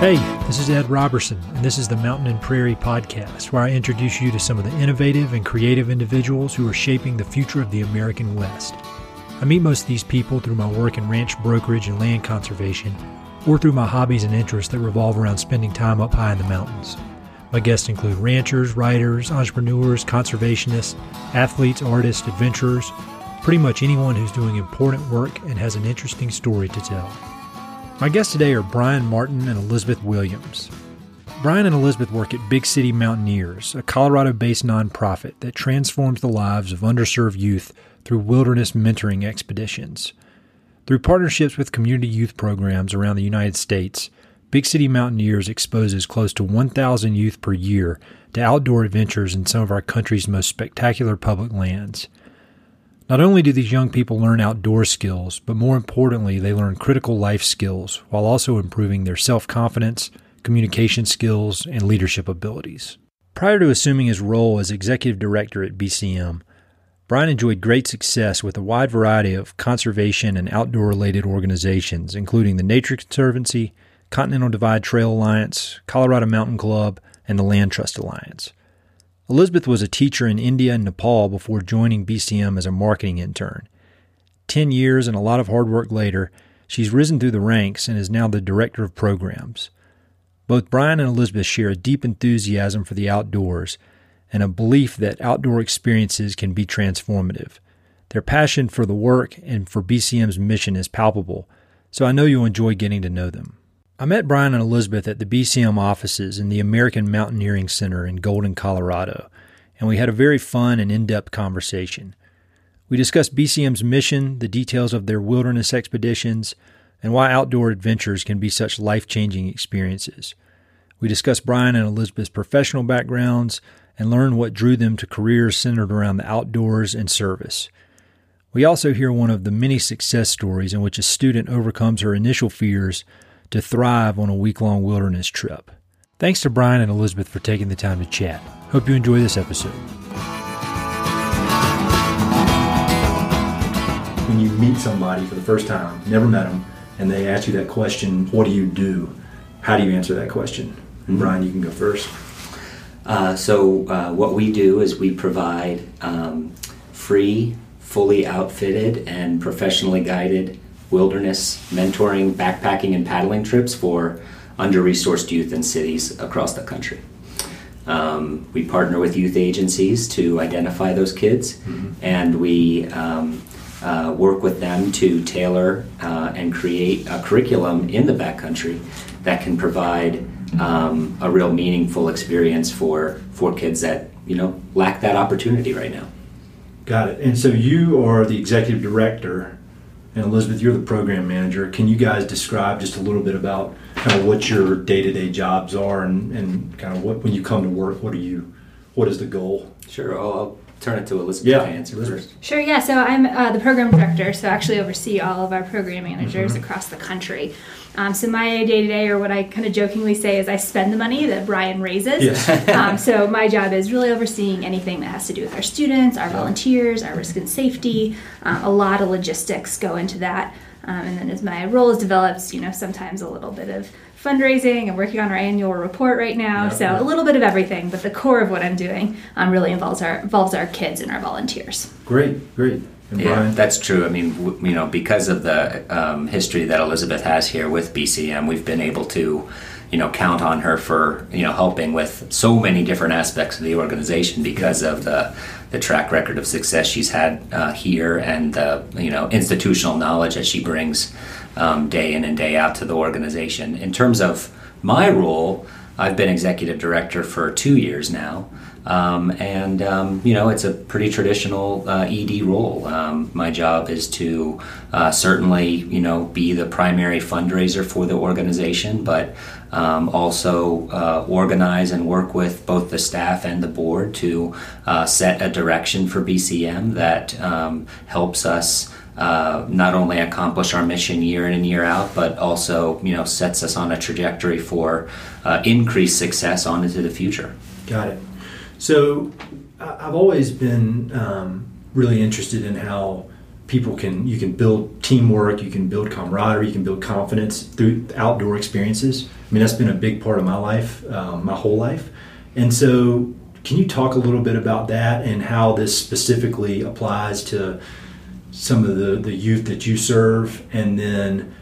Hey, this is Ed Roberson, and this is the Mountain and Prairie Podcast, where I introduce you to some of the innovative and creative individuals who are shaping the future of the American West. I meet most of these people through my work in ranch brokerage and land conservation, or through my hobbies and interests that revolve around spending time up high in the mountains. My guests include ranchers, writers, entrepreneurs, conservationists, athletes, artists, adventurers, pretty much anyone who's doing important work and has an interesting story to tell. My guests today are Bryan Martin and Elizabeth Williams. Bryan and Elizabeth work at Big City Mountaineers, a Colorado based nonprofit that transforms the lives of underserved youth through wilderness mentoring expeditions. Through partnerships with community youth programs around the United States, Big City Mountaineers exposes close to 1,000 youth per year to outdoor adventures in some of our country's most spectacular public lands. Not only do these young people learn outdoor skills, but more importantly, they learn critical life skills while also improving their self confidence, communication skills, and leadership abilities. Prior to assuming his role as executive director at BCM, Bryan enjoyed great success with a wide variety of conservation and outdoor related organizations, including the Nature Conservancy, Continental Divide Trail Alliance, Colorado Mountain Club, and the Land Trust Alliance. Elizabeth was a teacher in India and Nepal before joining BCM as a marketing intern. Ten years and a lot of hard work later, she's risen through the ranks and is now the director of programs. Both Bryan and Elizabeth share a deep enthusiasm for the outdoors and a belief that outdoor experiences can be transformative. Their passion for the work and for BCM's mission is palpable, so I know you'll enjoy getting to know them. I met Bryan and Elizabeth at the BCM offices in the American Mountaineering Center in Golden, Colorado, and we had a very fun and in depth conversation. We discussed BCM's mission, the details of their wilderness expeditions, and why outdoor adventures can be such life changing experiences. We discussed Bryan and Elizabeth's professional backgrounds and learned what drew them to careers centered around the outdoors and service. We also hear one of the many success stories in which a student overcomes her initial fears to thrive on a week long wilderness trip. Thanks to Bryan and Elizabeth for taking the time to chat. Hope you enjoy this episode. When you meet somebody for the first time, never met them, and they ask you that question, what do you do? How do you answer that question? And Bryan, you can go first. Uh, so, uh, what we do is we provide um, free, fully outfitted, and professionally guided wilderness mentoring, backpacking, and paddling trips for under resourced youth in cities across the country. Um, we partner with youth agencies to identify those kids, mm-hmm. and we um, uh, work with them to tailor uh, and create a curriculum in the backcountry that can provide um, a real meaningful experience for for kids that you know lack that opportunity right now. Got it. And so you are the executive director and Elizabeth, you're the program manager. Can you guys describe just a little bit about kind of what your day-to-day jobs are and, and kind of what when you come to work, what are you, what is the goal? Sure. I'll, turn it to Elizabeth yeah. to answer first. Sure. Yeah. So I'm uh, the program director, so I actually oversee all of our program managers mm-hmm. across the country. Um, so my day to day, or what I kind of jokingly say, is I spend the money that Bryan raises. Yes. um, so my job is really overseeing anything that has to do with our students, our volunteers, our risk and safety. Um, a lot of logistics go into that. Um, and then as my role is developed, you know, sometimes a little bit of fundraising and working on our annual report right now. Yep, so yep. a little bit of everything, but the core of what I'm doing um, really involves our involves our kids and our volunteers. Great, great. And yeah, Bryan? that's true. I mean, w- you know, because of the um, history that Elizabeth has here with BCM, we've been able to, you know, count on her for you know helping with so many different aspects of the organization because of the the track record of success she's had uh, here and the you know institutional knowledge that she brings um, day in and day out to the organization. In terms of my role, I've been executive director for two years now. Um, and um, you know it's a pretty traditional uh, ED role. Um, my job is to uh, certainly you know be the primary fundraiser for the organization, but um, also uh, organize and work with both the staff and the board to uh, set a direction for BCM that um, helps us. Uh, not only accomplish our mission year in and year out, but also you know sets us on a trajectory for uh, increased success on into the future. Got it. So I've always been um, really interested in how people can you can build teamwork, you can build camaraderie, you can build confidence through outdoor experiences. I mean, that's been a big part of my life, um, my whole life. And so, can you talk a little bit about that and how this specifically applies to some of the, the youth that you serve? And then,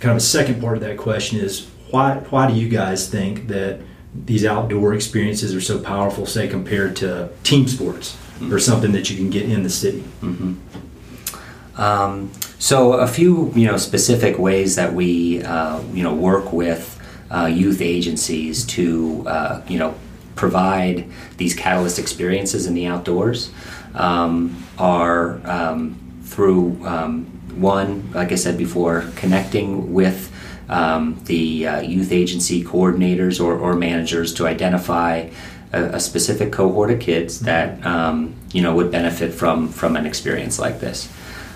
kind of a second part of that question is why, why do you guys think that these outdoor experiences are so powerful, say, compared to team sports mm-hmm. or something that you can get in the city? Mm-hmm. Um, so, a few you know specific ways that we uh, you know work with uh, youth agencies to uh, you know provide these catalyst experiences in the outdoors um, are um, through um, one, like I said before, connecting with um, the uh, youth agency coordinators or, or, managers to identify a, a, specific cohort of kids that um, you know would benefit from from an experience like this.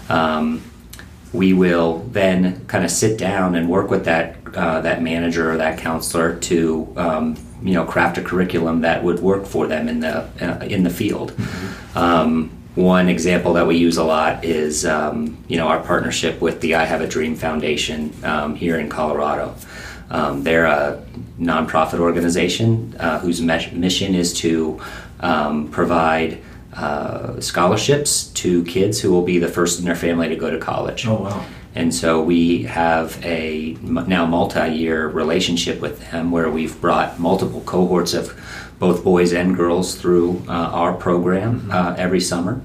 Um, we will then kind of sit down and work with that uh, that manager or that counselor to um, you know craft a curriculum that would work for them in the uh, in the field. Mm-hmm. Um, one example that we use a lot is um, you know our partnership with the I Have a Dream Foundation um, here in Colorado. Um, they're a nonprofit organization uh, whose mission is to um, provide uh, scholarships to kids who will be the first in their family to go to college. Oh wow! And so we have a now multi-year relationship with them where we've brought multiple cohorts of both boys and girls through uh, our program mm-hmm. uh, every summer.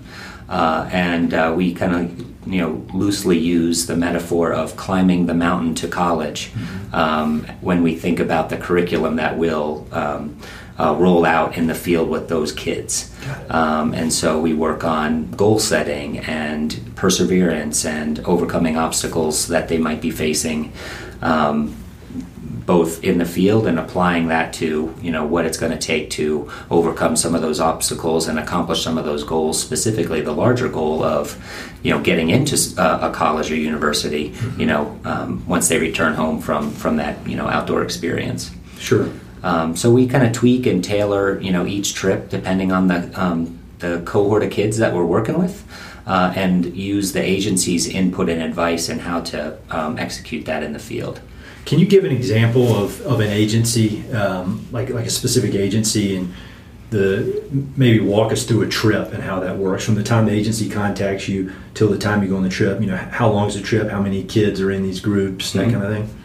Uh, and uh, we kind of you know loosely use the metaphor of climbing the mountain to college mm-hmm. um, when we think about the curriculum that will um, uh, roll out in the field with those kids. Um, and so we work on goal setting and perseverance and overcoming obstacles that they might be facing. Um, both in the field and applying that to you know what it's going to take to overcome some of those obstacles and accomplish some of those goals specifically the larger goal of you know getting into a, a college or university mm-hmm. you know um, once they return home from from that you know outdoor experience sure um, so we kind of tweak and tailor, you know, each trip depending on the um, the cohort of kids that we're working with, uh, and use the agency's input and advice and how to um, execute that in the field. Can you give an example of, of an agency, um, like like a specific agency, and the maybe walk us through a trip and how that works from the time the agency contacts you till the time you go on the trip? You know, how long is the trip? How many kids are in these groups? That mm-hmm. kind of thing.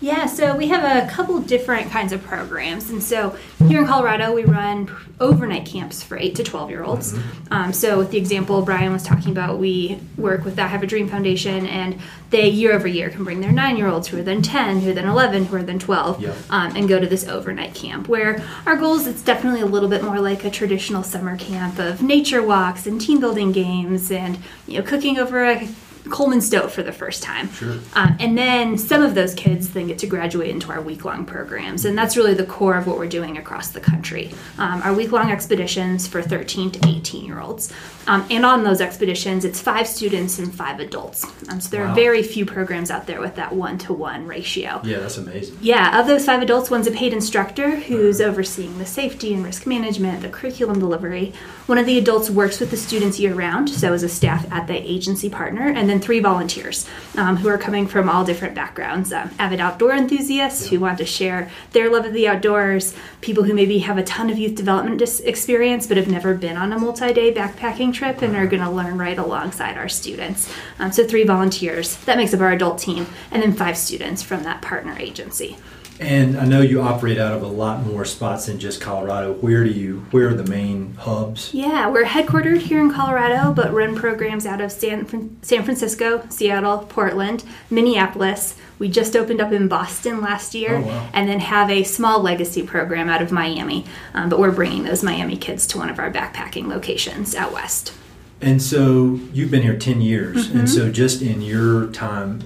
Yeah, so we have a couple different kinds of programs. And so here in Colorado, we run overnight camps for 8 to 12 year olds. Mm-hmm. Um, so, with the example Bryan was talking about, we work with that Have a Dream Foundation, and they year over year can bring their 9 year olds who are then 10, who are then 11, who are then 12, yeah. um, and go to this overnight camp. Where our goals, it's definitely a little bit more like a traditional summer camp of nature walks and team building games and you know cooking over a Coleman stove for the first time. Sure. Um, and then some of those kids then get to graduate into our week long programs. And that's really the core of what we're doing across the country. Um, our week long expeditions for 13 to 18 year olds. Um, and on those expeditions, it's five students and five adults. Um, so there wow. are very few programs out there with that one to one ratio. Yeah, that's amazing. Yeah, of those five adults, one's a paid instructor who's uh-huh. overseeing the safety and risk management, the curriculum delivery. One of the adults works with the students year round, so as a staff at the agency partner, and then three volunteers um, who are coming from all different backgrounds um, avid outdoor enthusiasts yeah. who want to share their love of the outdoors, people who maybe have a ton of youth development dis- experience but have never been on a multi day backpacking trip and are going to learn right alongside our students. Um, so, three volunteers. That makes up our adult team, and then five students from that partner agency. And I know you operate out of a lot more spots than just Colorado. Where do you? Where are the main hubs? Yeah, we're headquartered here in Colorado, but run programs out of San San Francisco, Seattle, Portland, Minneapolis. We just opened up in Boston last year, oh, wow. and then have a small legacy program out of Miami. Um, but we're bringing those Miami kids to one of our backpacking locations out west. And so you've been here 10 years. Mm-hmm. And so just in your time,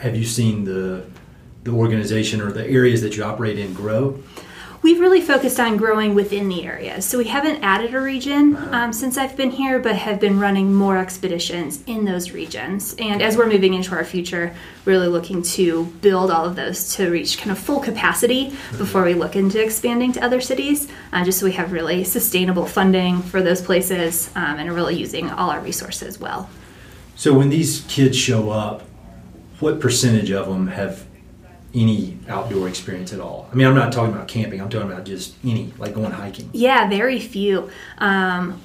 have you seen the the organization or the areas that you operate in grow? We've really focused on growing within the areas. So we haven't added a region uh-huh. um, since I've been here, but have been running more expeditions in those regions. And as we're moving into our future, really looking to build all of those to reach kind of full capacity mm-hmm. before we look into expanding to other cities, uh, just so we have really sustainable funding for those places um, and are really using all our resources well. So when these kids show up, what percentage of them have any outdoor experience at all? I mean, I'm not talking about camping. I'm talking about just any, like going hiking. Yeah, very few. Um,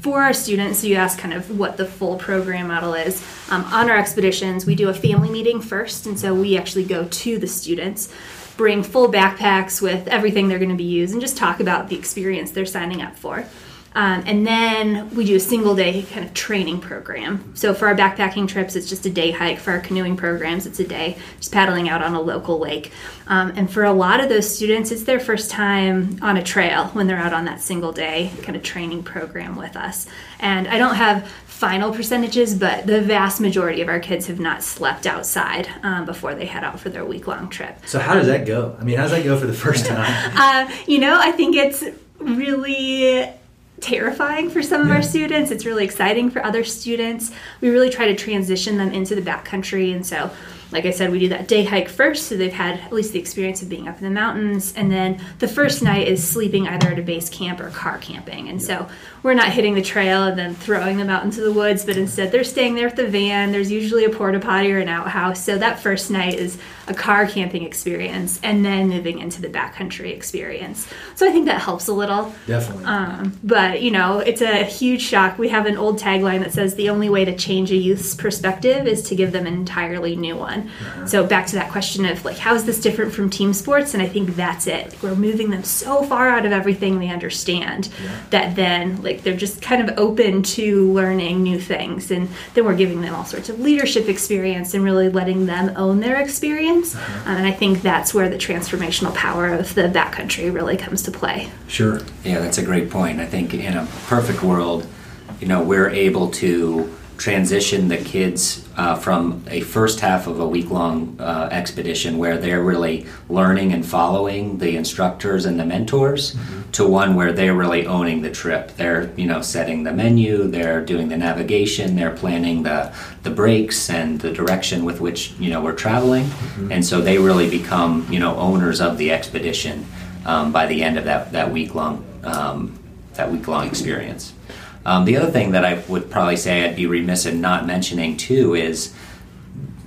for our students, you ask kind of what the full program model is. Um, on our expeditions, we do a family meeting first, and so we actually go to the students, bring full backpacks with everything they're going to be used, and just talk about the experience they're signing up for. Um, and then we do a single day kind of training program. So for our backpacking trips, it's just a day hike. For our canoeing programs, it's a day just paddling out on a local lake. Um, and for a lot of those students, it's their first time on a trail when they're out on that single day kind of training program with us. And I don't have final percentages, but the vast majority of our kids have not slept outside um, before they head out for their week long trip. So how does that go? I mean, how does that go for the first time? uh, you know, I think it's really terrifying for some of yeah. our students. It's really exciting for other students. We really try to transition them into the backcountry, and so like I said, we do that day hike first, so they've had at least the experience of being up in the mountains. And then the first night is sleeping either at a base camp or car camping. And so we're not hitting the trail and then throwing them out into the woods, but instead they're staying there with the van. There's usually a porta potty or an outhouse. So that first night is a car camping experience and then moving into the backcountry experience. So I think that helps a little. Definitely. Um, but, you know, it's a huge shock. We have an old tagline that says the only way to change a youth's perspective is to give them an entirely new one. Uh-huh. So back to that question of like, how is this different from team sports? And I think that's it. We're moving them so far out of everything they understand yeah. that then, like, like they're just kind of open to learning new things and then we're giving them all sorts of leadership experience and really letting them own their experience uh-huh. um, and i think that's where the transformational power of the backcountry really comes to play. Sure. Yeah that's a great point. I think in a perfect world you know we're able to transition the kids uh, from a first half of a week long uh, expedition where they're really learning and following the instructors and the mentors mm-hmm. to one where they're really owning the trip. They're you know setting the menu, they're doing the navigation, they're planning the the breaks and the direction with which you know we're traveling, mm-hmm. and so they really become you know owners of the expedition um, by the end of that that week long um, that week long experience. Um, the other thing that I would probably say I'd be remiss in not mentioning too is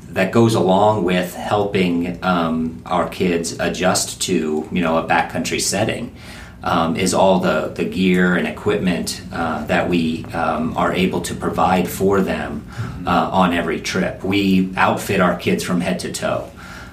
that goes along with helping um, our kids adjust to you know a backcountry setting um, is all the, the gear and equipment uh, that we um, are able to provide for them uh, on every trip. We outfit our kids from head to toe,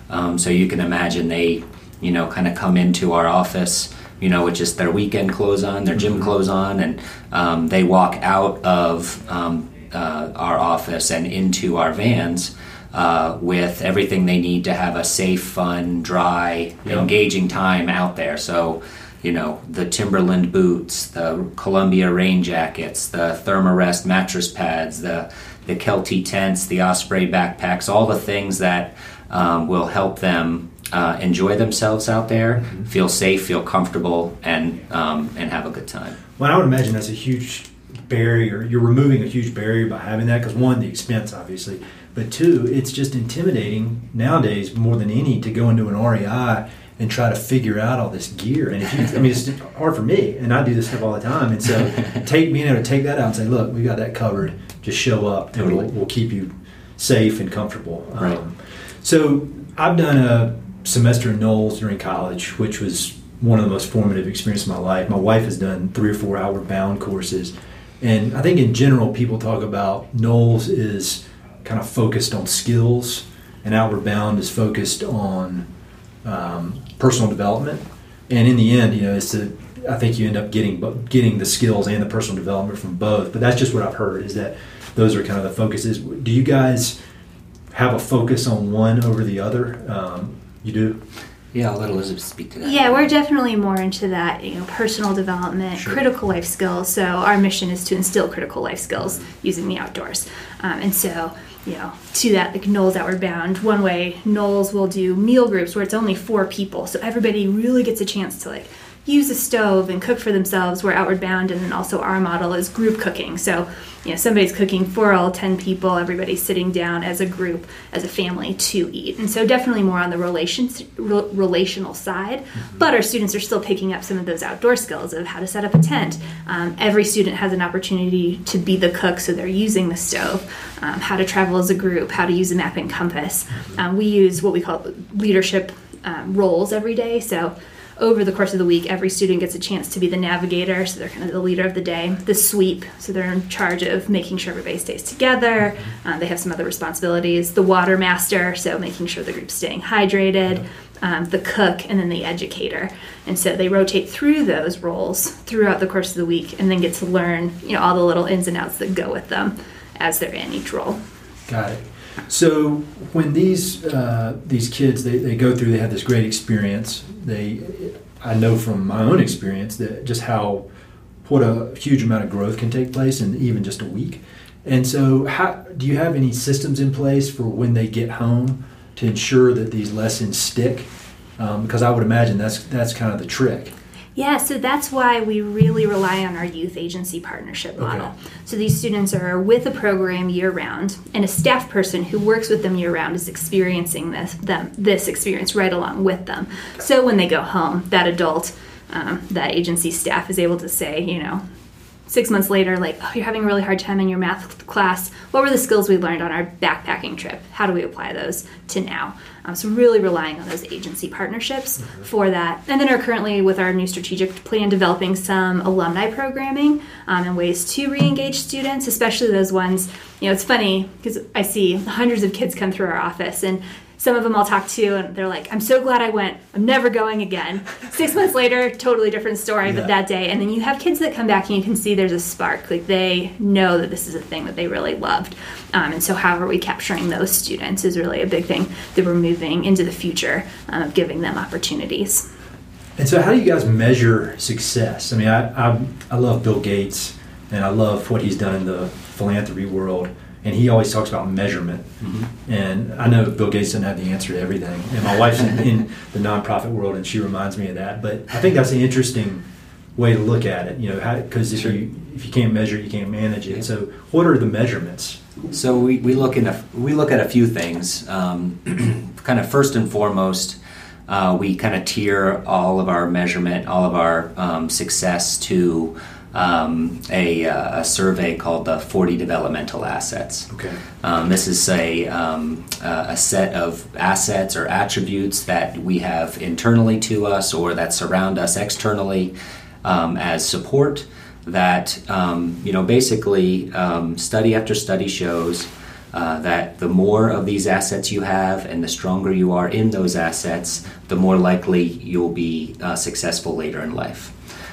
um, so you can imagine they you know kind of come into our office you know, with just their weekend clothes on, their gym mm-hmm. clothes on, and um, they walk out of um, uh, our office and into our vans. Uh, with everything they need to have a safe, fun, dry, engaging time out there. So, you know, the Timberland boots, the Columbia rain jackets, the Thermarest mattress pads, the the Kelty tents, the Osprey backpacks, all the things that um, will help them uh, enjoy themselves out there, mm-hmm. feel safe, feel comfortable, and um, and have a good time. Well, I would imagine that's a huge barrier. You're removing a huge barrier by having that because one, the expense, obviously, but two, it's just intimidating nowadays more than any to go into an REI and try to figure out all this gear. And if you, I mean, it's hard for me, and I do this stuff all the time. And so, take being able to take that out and say, "Look, we got that covered. Just show up, and we'll, we'll keep you safe and comfortable." Right. Um, so, I've done a semester in NOLS during college, which was one of the most formative experiences of my life. My wife has done three or four Outward Bound courses. And I think in general, people talk about NOLS is kind of focused on skills, and Outward Bound is focused on um, personal development. And in the end, you know, it's I think you end up getting getting the skills and the personal development from both. But that's just what I've heard is that those are kind of the focuses. Do you guys have a focus on one over the other? Um, you do? Yeah, I'll let Elizabeth speak to that. Yeah, we're definitely more into that, you know, personal development, sure. critical life skills. So our mission is to instill critical life skills using the outdoors. Um, and so, you know, to that, like NOLS Outward Bound, one way NOLS will do meal groups where it's only four people. So everybody really gets a chance to like use a stove and cook for themselves where outward bound and then also our model is group cooking. So you know somebody's cooking for all 10 people everybody's sitting down as a group as a family to eat. And so definitely more on the relations re- relational side. Mm-hmm. but our students are still picking up some of those outdoor skills of how to set up a tent. Um, every student has an opportunity to be the cook so they're using the stove. Um, how to travel as a group how to use a map and compass. Mm-hmm. um, we use what we call leadership um, roles every day. So over the course of the week, every student gets a chance to be the navigator, so they're kind of the leader of the day. The sweep, so they're in charge of making sure everybody stays together. Uh, they have some other responsibilities. The water master, so making sure the group's staying hydrated. Um, the cook, and then the educator. And so they rotate through those roles throughout the course of the week, and then get to learn, you know, all the little ins and outs that go with them as they're in each role. Got it. So when these uh, these kids they, they go through, they have this great experience. They, I know from my own experience that just how what a huge amount of growth can take place in even just a week. And so, how do you have any systems in place for when they get home to ensure that these lessons stick? Um, because I would imagine that's that's kind of the trick. Yeah, so that's why we really rely on our youth agency partnership model. Okay. So these students are with a program year round, and a staff person who works with them year round is experiencing this them this experience right along with them. So when they go home, that adult, um, that agency staff is able to say, you know, six months later, like, oh, you're having a really hard time in your math class. What were the skills we learned on our backpacking trip? How do we apply those to now? Um, so, really relying on those agency partnerships mm-hmm. for that. And then are currently, with our new strategic plan, developing some alumni programming um, and ways to re engage students, especially those ones. You know, it's funny because I see hundreds of kids come through our office and some of them I'll talk to, and they're like, "I'm so glad I went. I'm never going again." Six months later, totally different story, yeah. but that day, and then you have kids that come back, and you can see there's a spark. Like they know that this is a thing that they really loved, um, and so how are we capturing those students is really a big thing that we're moving into the future um, of giving them opportunities. And so, how do you guys measure success? I mean, I, I, I love Bill Gates, and I love what he's done in the philanthropy world and he always talks about measurement. Mm-hmm. And I know Bill Gates doesn't have the answer to everything. And my wife's in, in, the nonprofit world, and she reminds me of that. But I think that's an interesting way to look at it. You know, because if sure. you if you can't measure, it, you can't manage it. Yeah. So, what are the measurements? So we, we look in a, we look at a few things. Um, kind of first and foremost, uh, we kind of tier all of our measurement, all of our um, success to um, a, uh, a, survey called the 40 Developmental Assets. Okay. Um, this is a, um, a set of assets or attributes that we have internally to us or that surround us externally um, as support. That um, you know, basically, um, study after study shows uh, that the more of these assets you have and the stronger you are in those assets, the more likely you'll be uh, successful later in life.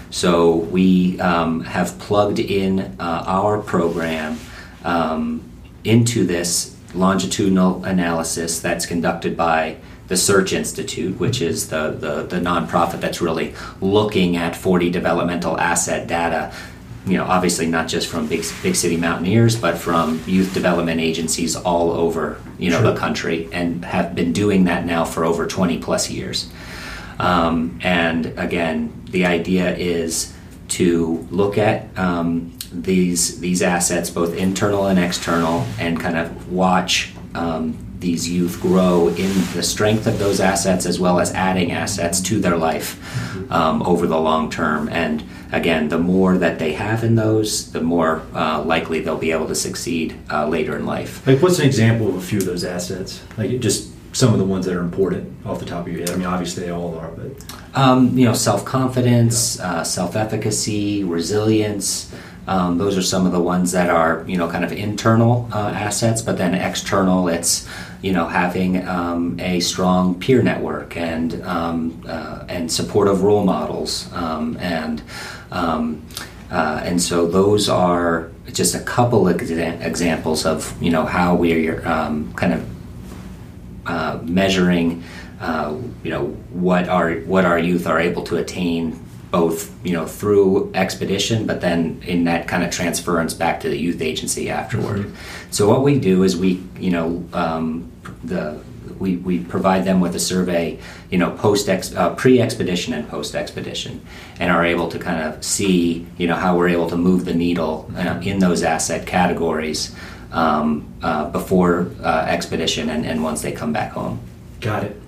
So we um, have plugged in uh, our program um, into this longitudinal analysis that's conducted by the Search Institute, which is the, the, the nonprofit that's really looking at 40 developmental asset data you know, obviously not just from big big city mountaineers, but from youth development agencies all over you know sure. the country, and have been doing that now for over 20 plus years. Um, and again, the idea is to look at um, these these assets, both internal and external, and kind of watch um, these youth grow in the strength of those assets as well as adding assets to their life um, over the long term. And again, the more that they have in those, the more uh, likely they'll be able to succeed uh, later in life. Like, what's an example of a few of those assets? Like, just some of the ones that are important off the top of your head? I mean, obviously they all are, but um, you know, self confidence, yeah. uh, self efficacy, resilience. Um, those are some of the ones that are you know kind of internal uh, assets, but then external, it's you know having um, a strong peer network and um, uh, and supportive role models um, and um, uh, and so those are just a couple of exa- examples of you know how we're kind of uh, measuring, uh, you know, what our what our youth are able to attain, both you know through expedition, but then in that kind of transference back to the youth agency afterward. Mm-hmm. So what we do is we, you know, um, the we, we provide them with a survey, you know, post uh, pre expedition and post expedition, and are able to kind of see, you know, how we're able to move the needle uh, in those asset categories um, uh, before uh, expedition and, and once they come back home. Got it.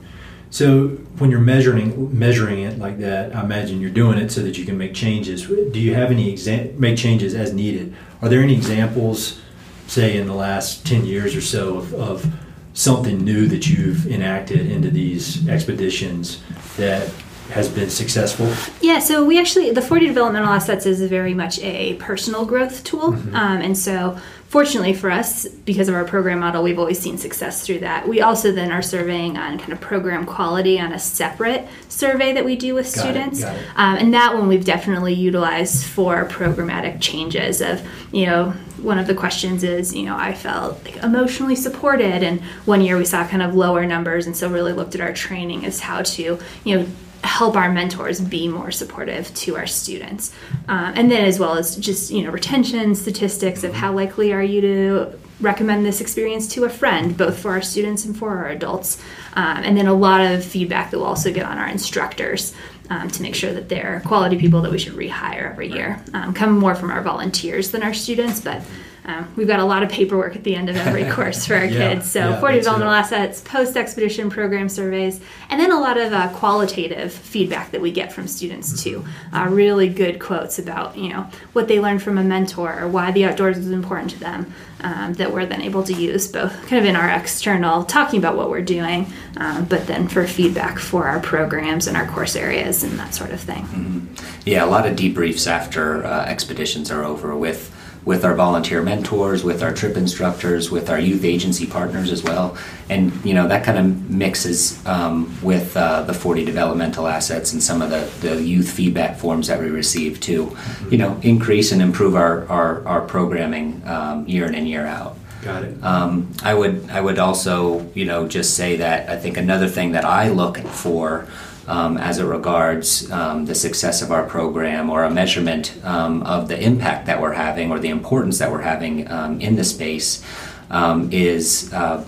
So when you're measuring measuring it like that, I imagine you're doing it so that you can make changes. Do you have any exa- make changes as needed? Are there any examples, say in the last ten years or so, of, of something new that you've enacted into these expeditions that has been successful? Yeah, so we actually, the 40 developmental assets is very much a personal growth tool. Mm-hmm. Um, and so, fortunately for us, because of our program model, we've always seen success through that. We also then are surveying on kind of program quality on a separate survey that we do with got students. It, it. Um, and that one we've definitely utilized for programmatic changes of, you know, one of the questions is, you know, I felt like emotionally supported. And one year we saw kind of lower numbers. And so really looked at our training as how to, you know, help our mentors be more supportive to our students. Um, and then as well as just you know retention statistics of how likely are you to recommend this experience to a friend both for our students and for our adults. Um, and then a lot of feedback that we'll also get on our instructors um, to make sure that they're quality people that we should rehire every year. Um, come more from our volunteers than our students but um, we've got a lot of paperwork at the end of every course for our yeah, kids. So, yeah, 40 developmental assets, post expedition program surveys, and then a lot of uh, qualitative feedback that we get from students too. Mm-hmm. Uh, really good quotes about you know what they learned from a mentor or why the outdoors is important to them. Um, that we're then able to use both kind of in our external talking about what we're doing, um, but then for feedback for our programs and our course areas and that sort of thing. Mm-hmm. Yeah, a lot of debriefs after uh, expeditions are over with with our volunteer mentors, with our trip instructors, with our youth agency partners as well. And you know that kind of mixes um, with uh, the 40 developmental assets and some of the, the youth feedback forms that we receive to, you know, increase and improve our our, our programming um, year in and year out. Got it. Um, I would I would also you know just say that I think another thing that I look for um, as it regards um, the success of our program or a measurement um, of the impact that we're having or the importance that we're having um, in the space um, is. Uh,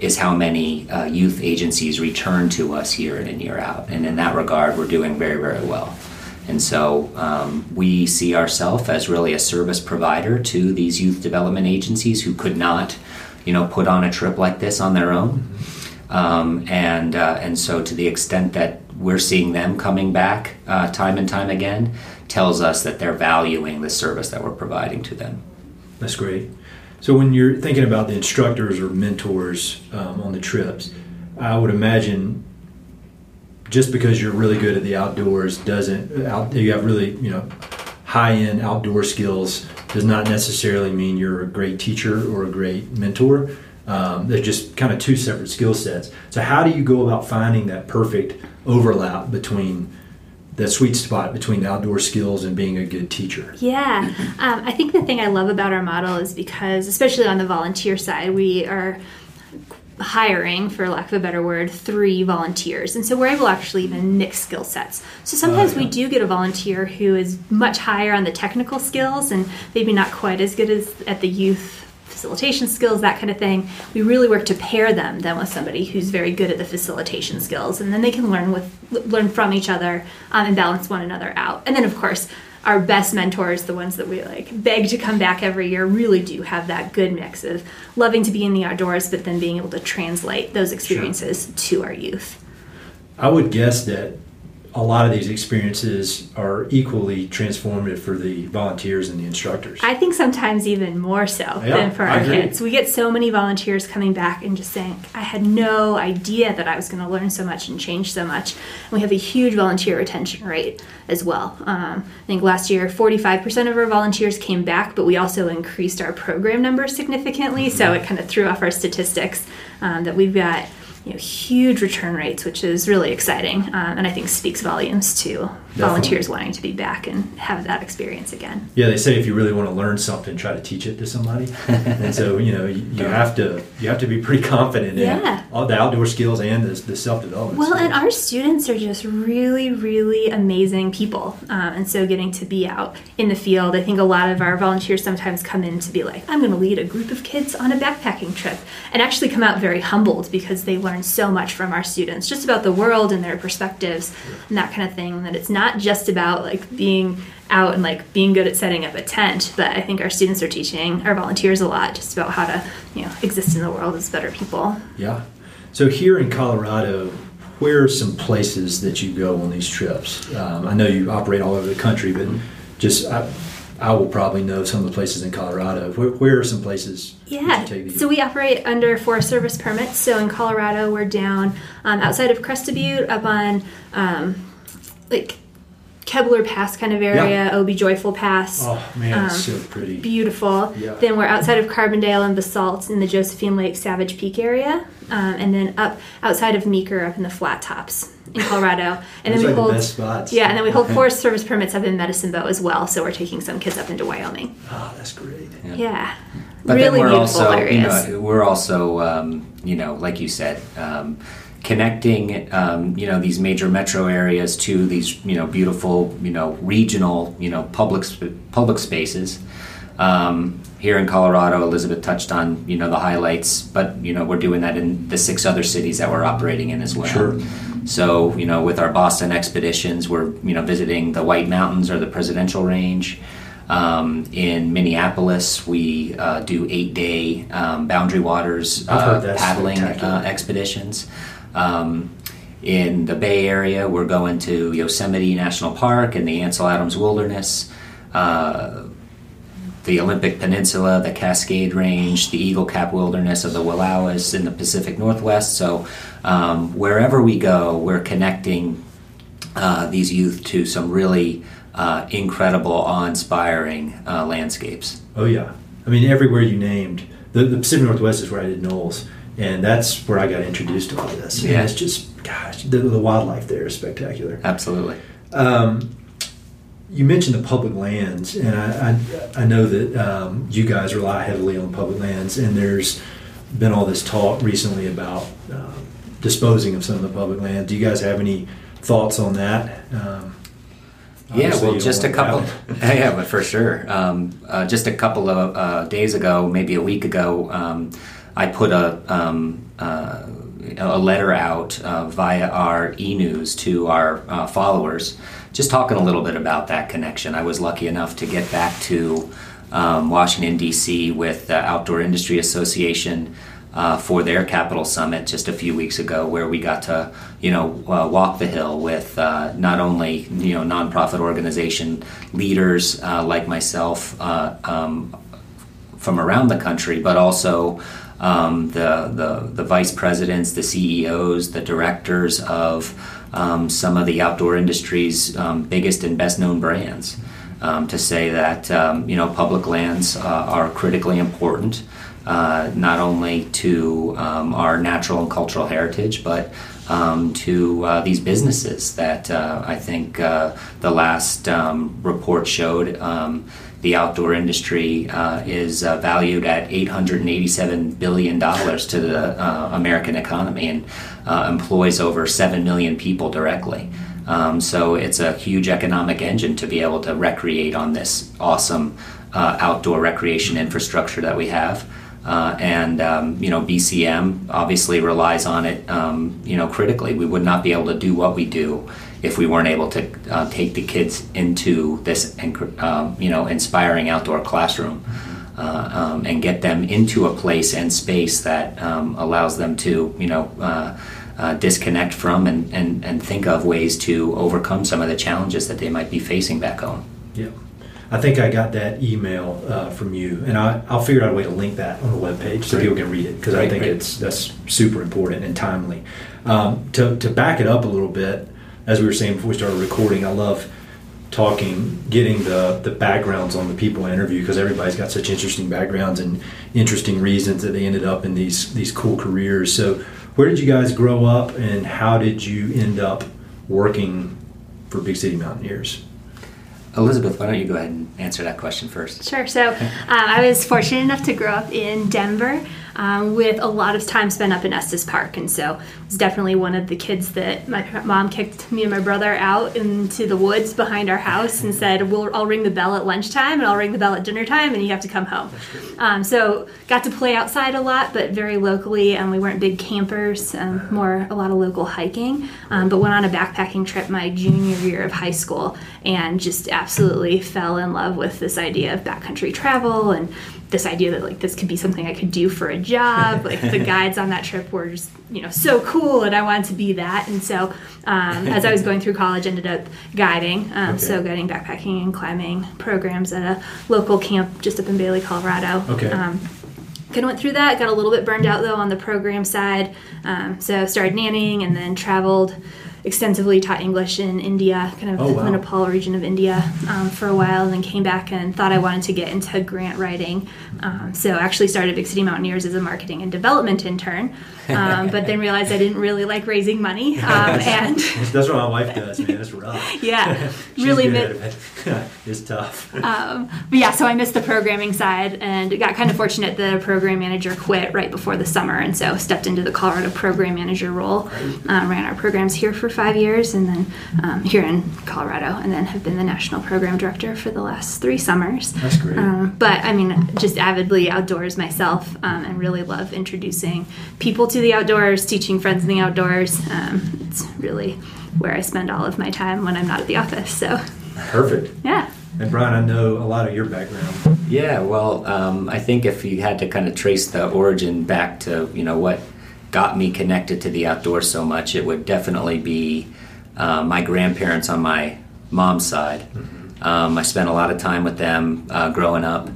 is how many uh, youth agencies return to us year in and year out. And in that regard, we're doing very, very well. And so um, we see ourselves as really a service provider to these youth development agencies who could not, you know, put on a trip like this on their own. Um, and uh, and so to the extent that we're seeing them coming back uh, time and time again tells us that they're valuing the service that we're providing to them. That's great. So when you're thinking about the instructors or mentors um, on the trips, I would imagine just because you're really good at the outdoors doesn't out, you have really you know high end outdoor skills does not necessarily mean you're a great teacher or a great mentor. Um, they're just kind of two separate skill sets. So how do you go about finding that perfect overlap between that sweet spot between the outdoor skills and being a good teacher. Yeah, um, I think the thing I love about our model is because, especially on the volunteer side, we are hiring, for lack of a better word, three volunteers. And so we're able to actually even mix skill sets. So sometimes oh, yeah. we do get a volunteer who is much higher on the technical skills and maybe not quite as good as at the youth facilitation skills, that kind of thing. We really work to pair them then with somebody who's very good at the facilitation skills, and then they can learn with learn from each other um, and balance one another out. And then, of course, our best mentors, the ones that we like beg to come back every year, really do have that good mix of loving to be in the outdoors, but then being able to translate those experiences sure. to our youth. I would guess that a lot of these experiences are equally transformative for the volunteers and the instructors. I think sometimes even more so yeah, than for our kids. We get so many volunteers coming back and just saying, I had no idea that I was going to learn so much and change so much. And we have a huge volunteer retention rate as well. Um, I think last year, 45% of our volunteers came back, but we also increased our program numbers significantly. Mm-hmm. So it kind of threw off our statistics um, that we've got you know, huge return rates, which is really exciting, um, and I think speaks volumes to volunteers wanting to be back and have that experience again. Yeah, they say if you really want to learn something, try to teach it to somebody. and so you know you, you, have to you have to be pretty confident yeah. in all the outdoor skills and the, the self development. Well, skills. and our students are just really really amazing people, um, and so getting to be out in the field, I think a lot of our volunteers sometimes come in to be like, I'm going to lead a group of kids on a backpacking trip, and actually come out very humbled because they learn so much from our students, just about the world and their perspectives yeah. and that kind of thing. That it's not not just about like being out and like being good at setting up a tent, but I think our students are teaching our volunteers a lot just about how to, you know, exist in the world as better people. Yeah. So here in Colorado, where are some places that you go on these trips? Um, I know you operate all over the country, but just I, I, will probably know some of the places in Colorado. Where, where are some places? Yeah. So we operate under Forest Service permits. So in Colorado, we're down um, outside of Crested Butte, up on um, like Kebler Pass kind of area, yeah. Oh-Be-Joyful Pass. Oh man, um, so pretty. Beautiful. Yeah. Then we're outside of Carbondale and Basalt in the Josephine Lake Savage Peak area, um, and then up outside of Meeker up in the Flat Tops in Colorado. And then we hold the Yeah, and then we hold Forest Service permits up in Medicine Bow as well. So we're taking some kids up into Wyoming. Oh, that's great. Yeah. yeah. But really then we're also, areas. you know, we're also, um, you know, like you said um, connecting um, you know these major metro areas to these you know beautiful you know regional you know public public spaces um, here in Colorado Elizabeth touched on you know the highlights but you know we're doing that in the six other cities that we're operating in as well sure. so you know with our Boston expeditions we're you know visiting the White Mountains or the Presidential Range um, in Minneapolis, we uh, do eight day um, Boundary Waters uh, paddling uh, expeditions. Um, in the Bay Area, we're going to Yosemite National Park and the Ansel Adams Wilderness, uh, the Olympic Peninsula, the Cascade Range, the Eagle Cap Wilderness of the Wallowas in the Pacific Northwest. So, um, wherever we go, we're connecting uh, these youth to some really uh, incredible, awe inspiring uh, landscapes. Oh, yeah. I mean, everywhere you named, the, the Pacific Northwest is where I did NOLS and that's where I got introduced to all this. Yeah, and it's just gosh, the, the, wildlife there is spectacular. Absolutely. Um, you mentioned the public lands, and I I, I know that um, you guys rely heavily on public lands, and there's been all this talk recently about uh, disposing of some of the public land. Do you guys have any thoughts on that? Um, yeah, well, just a couple. yeah, but for sure. Um, uh, just a couple of uh, days ago, maybe a week ago, um, I put a um, uh, a letter out uh, via our e-news to our uh, followers, just talking a little bit about that connection. I was lucky enough to get back to um, Washington D.C. with the Outdoor Industry Association. Uh, for their capital summit just a few weeks ago, where we got to, you know, uh, walk the hill with uh, not only you know nonprofit organization leaders like myself um, from around the country, but also um, the, the, the vice presidents, the CEOs, the directors of um, some of the outdoor industry's um, biggest and best known brands. Um, to say that um, you know public lands uh, are critically important, uh, not only to um, our natural and cultural heritage, but to uh, these businesses that uh, I think uh, the last report showed the outdoor industry uh, is uh, valued at $887 billion to the uh, American economy and uh, employs over 7 million people directly. Um, so it's a huge economic engine to be able to recreate on this awesome uh, outdoor recreation infrastructure that we have. Uh, and um, you know BCM obviously relies on it um, you know critically. We would not be able to do what we do if we weren't able to uh, take the kids into this um, you know inspiring outdoor classroom uh, um, and get them into a place and space that um, allows them to you know uh, uh, disconnect from and, and, and think of ways to overcome some of the challenges that they might be facing back home. Yeah. I think I got that email uh, from you, and I, will figure out a way to link that on the webpage so great. people can read it because I think great. it's that's super important and timely. Um, to, to back it up a little bit, as we were saying before we started recording, I love talking, getting the the backgrounds on the people I interview because everybody's got such interesting backgrounds and interesting reasons that they ended up in these these cool careers. So, where did you guys grow up, and how did you end up working for Big City Mountaineers? Elizabeth, why don't you go ahead and answer that question first? Sure. So um, I was fortunate enough to grow up in Denver um, with a lot of time spent up in Estes Park. And so it was definitely one of the kids that my mom kicked me and my brother out into the woods behind our house and said, we'll, I'll ring the bell at lunchtime and I'll ring the bell at dinner time and you have to come home. Um, so got to play outside a lot, but very locally. And we weren't big campers, um, more a lot of local hiking. Um, but went on a backpacking trip my junior year of high school and just absolutely fell in love with this idea of backcountry travel and this idea that like this could be something I could do for a job. Like the guides on that trip were just you know so cool, and I wanted to be that. And so um, as I was going through college, ended up guiding. Um, okay. So guiding backpacking and climbing programs at a local camp just up in Bailey, Colorado. Okay. Um, kind of went through that. Got a little bit burned out though on the program side. Um, so started nannying and then traveled extensively taught English in India, kind of oh, wow. the Nepal region of India, um, for a while, and then came back and thought I wanted to get into grant writing. Um, so actually started Big City Mountaineers as a marketing and development intern, um, but then realized I didn't really like raising money. Um, and that's what my wife does, man. It's rough. Yeah, really. Good mi- it's tough. Um, but yeah, so I missed the programming side and got kind of fortunate. The program manager quit right before the summer, and so stepped into the Colorado program manager role. Uh, ran our programs here for five years, and then um, here in Colorado, and then have been the national program director for the last three summers. That's great. Um, but I mean, just avidly outdoors myself, um, and really love introducing people to the outdoors, teaching friends in the outdoors. Um, it's really where I spend all of my time when I'm not at the office. So perfect. Yeah. And Bryan, I know a lot of your background. Yeah, well, um, I think if you had to kind of trace the origin back to you know what got me connected to the outdoors so much, it would definitely be uh, my grandparents on my mom's side. Mm-hmm. Um, I spent a lot of time with them uh, growing up.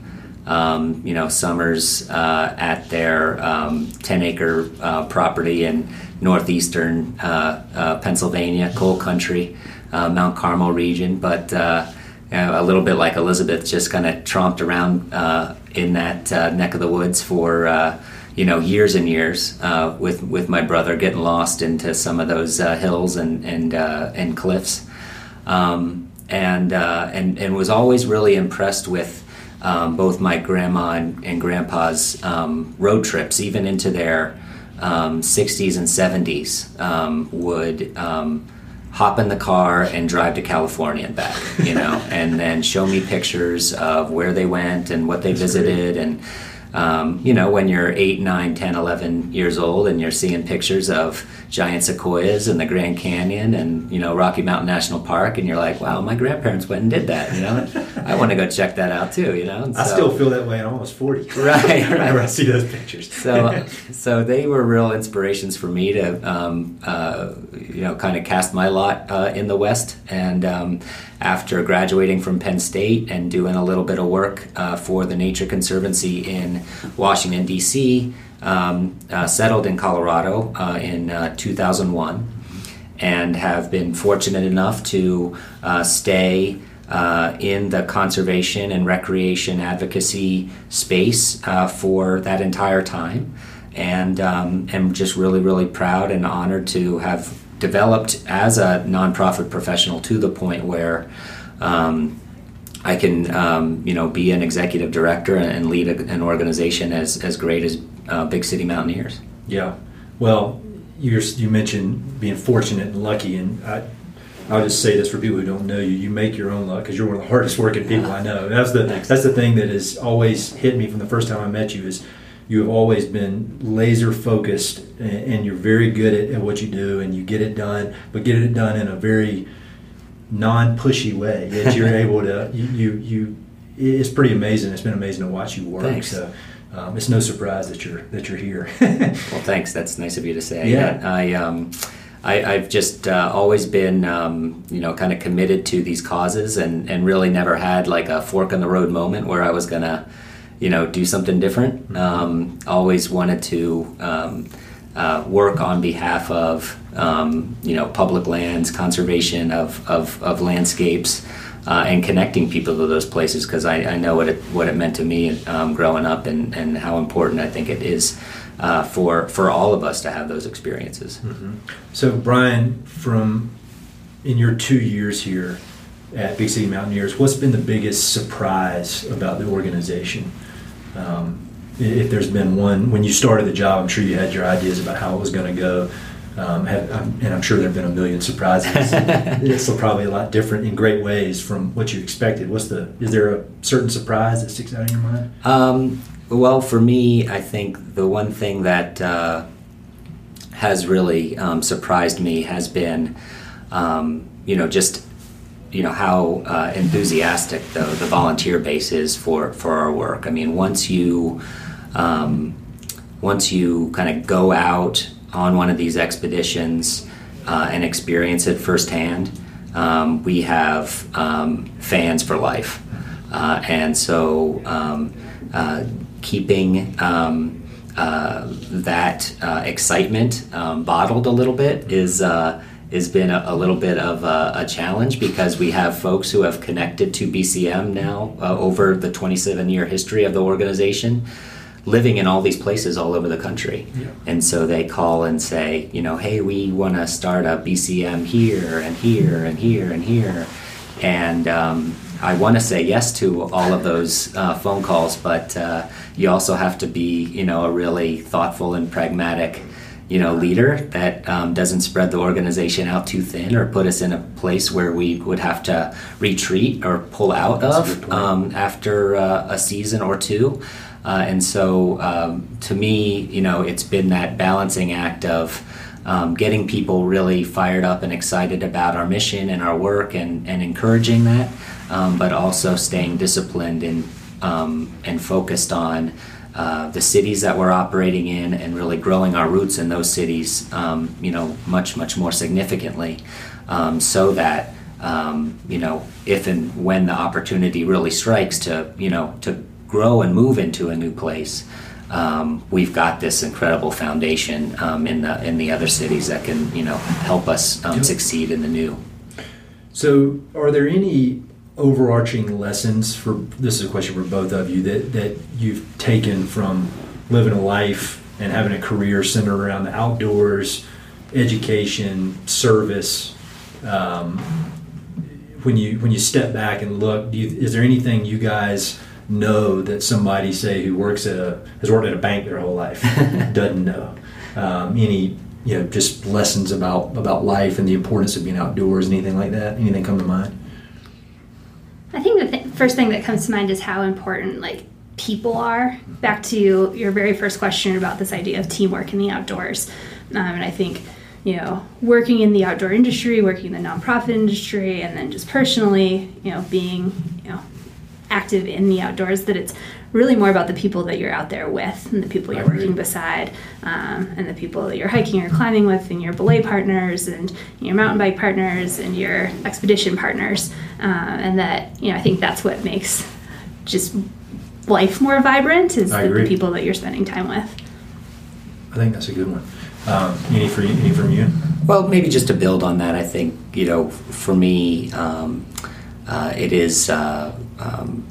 Um, you know, summers uh, at their um, 10 acre uh, property in northeastern uh, uh, Pennsylvania, coal country, Mount Carmel region. But a little bit like Elizabeth, just kind of tromped around in that neck of the woods for you know years and years uh, with with my brother getting lost into some of those uh, hills and and uh, and cliffs, um, and uh, and and was always really impressed with. Um, both my grandma and, and grandpa's um, road trips, even into their 60s um, and 70s, um, would um, hop in the car and drive to California and back, you know, and then show me pictures of where they went and what they That's visited great. and um, you know, when you're 8, 9, 10, 11 years old and you're seeing pictures of giant sequoias and the Grand Canyon and, you know, Rocky Mountain National Park, and you're like, wow, my grandparents went and did that, you know? I want to go check that out too, you know? And I so, still feel that way. I'm almost 40. Right, right. Whenever I see those pictures. so, so they were real inspirations for me to, um, uh, you know, kind of cast my lot uh, in the West. And um, after graduating from Penn State and doing a little bit of work uh, for the Nature Conservancy in Washington, D.C., um, uh, settled in Colorado uh, in uh, 2001 and have been fortunate enough to uh, stay uh, in the conservation and recreation advocacy space for that entire time. And um, am just really, really proud and honored to have developed as a nonprofit professional to the point where um, I can, um, you know, be an executive director and lead a, an organization as, as great as uh, Big City Mountaineers. Yeah. Well, you you mentioned being fortunate and lucky, and I, I'll just say this for people who don't know you: you make your own luck because you're one of the hardest working people I know. That's the that's the thing that has always hit me from the first time I met you is you have always been laser focused and, you're very good at, at, what you do and you get it done, but get it done in a very non-pushy way. That you're able to you, you, you it's pretty amazing. It's been amazing to watch you work. Thanks. So um, it's no surprise that you're that you're here. well, thanks. That's nice of you to say. Yeah, I um, I, have just uh, always been, um, you know, kind of committed to these causes, and and really never had like a fork in the road moment where I was gonna, you know, do something different. Mm-hmm. Um, always wanted to. Um, uh, work on behalf of um, you know public lands, conservation of, of, of landscapes, uh, and connecting people to those places because I, I, know what it what it meant to me um, growing up and, and how important I think it is uh, for for all of us to have those experiences. Mm-hmm. So Bryan, from in your two years here at Big City Mountaineers, what's been the biggest surprise about the organization? Um, if there's been one, when you started the job, I'm sure you had your ideas about how it was going to go. Um, have, and I'm sure there have been a million surprises. it's probably a lot different in great ways from what you expected. What's the? Is there a certain surprise that sticks out in your mind? Um, well, for me, I think the one thing that uh, has really um, surprised me has been, um, you know, just you know how uh, enthusiastic the, the volunteer base is for for our work. I mean, once you um, once you kind of go out on one of these expeditions uh, and experience it firsthand, um, we have um, fans for life, uh, and so um, uh, keeping. Um, uh, that uh, excitement um, bottled a little bit is has been a, a little bit of a, a, challenge because we have folks who have connected to BCM now uh, over the 27 year history of the organization living in all these places all over the country. Yeah. And so they call and say, you know, hey, we want to start a BCM here and here and here and here. And um, I want to say yes to all of those uh, phone calls, but uh, you also have to be, you know, a really thoughtful and pragmatic you know leader that um, doesn't spread the organization out too thin or put us in a place where we would have to retreat or pull out of um, after uh, a season or two. Uh, and so, um, to me, you know, it's been that balancing act of um, getting people really fired up and excited about our mission and our work and, and encouraging that, um, but also staying disciplined and um, and focused on uh, the cities that we're operating in and really growing our roots in those cities, um, you know, much, much more significantly um, so that, um, you know, if and when the opportunity really strikes to, you know, to grow and move into a new place, um, we've got this incredible foundation um, in the in the other cities that can, you know, help us um, succeed in the new. So, are there any overarching lessons for this is a question for both of you that that you've taken from living a life and having a career centered around the outdoors, education, service. Um, when you when you step back and look, you, is there anything you guys know that somebody say who works at a has worked at a bank their whole life doesn't know? Um, any you know just lessons about about life and the importance of being outdoors, anything like that? Anything come to mind? I think the th- first thing that comes to mind is how important like people are. Back to your very first question about this idea of teamwork in the outdoors, um, and I think you know working in the outdoor industry, working in the nonprofit industry, and then just personally, you know, being you know active in the outdoors that it's really more about the people that you're out there with and the people you're working beside um, and the people that you're hiking or climbing with and your belay partners and your mountain bike partners and your expedition partners. Uh, and that you know i think that's what makes just life more vibrant is the, the, people that you're spending time with. I think that's a good one. Um, any, for you, any from you? Well maybe just to build on that i think you know for me um, uh, it is uh, um,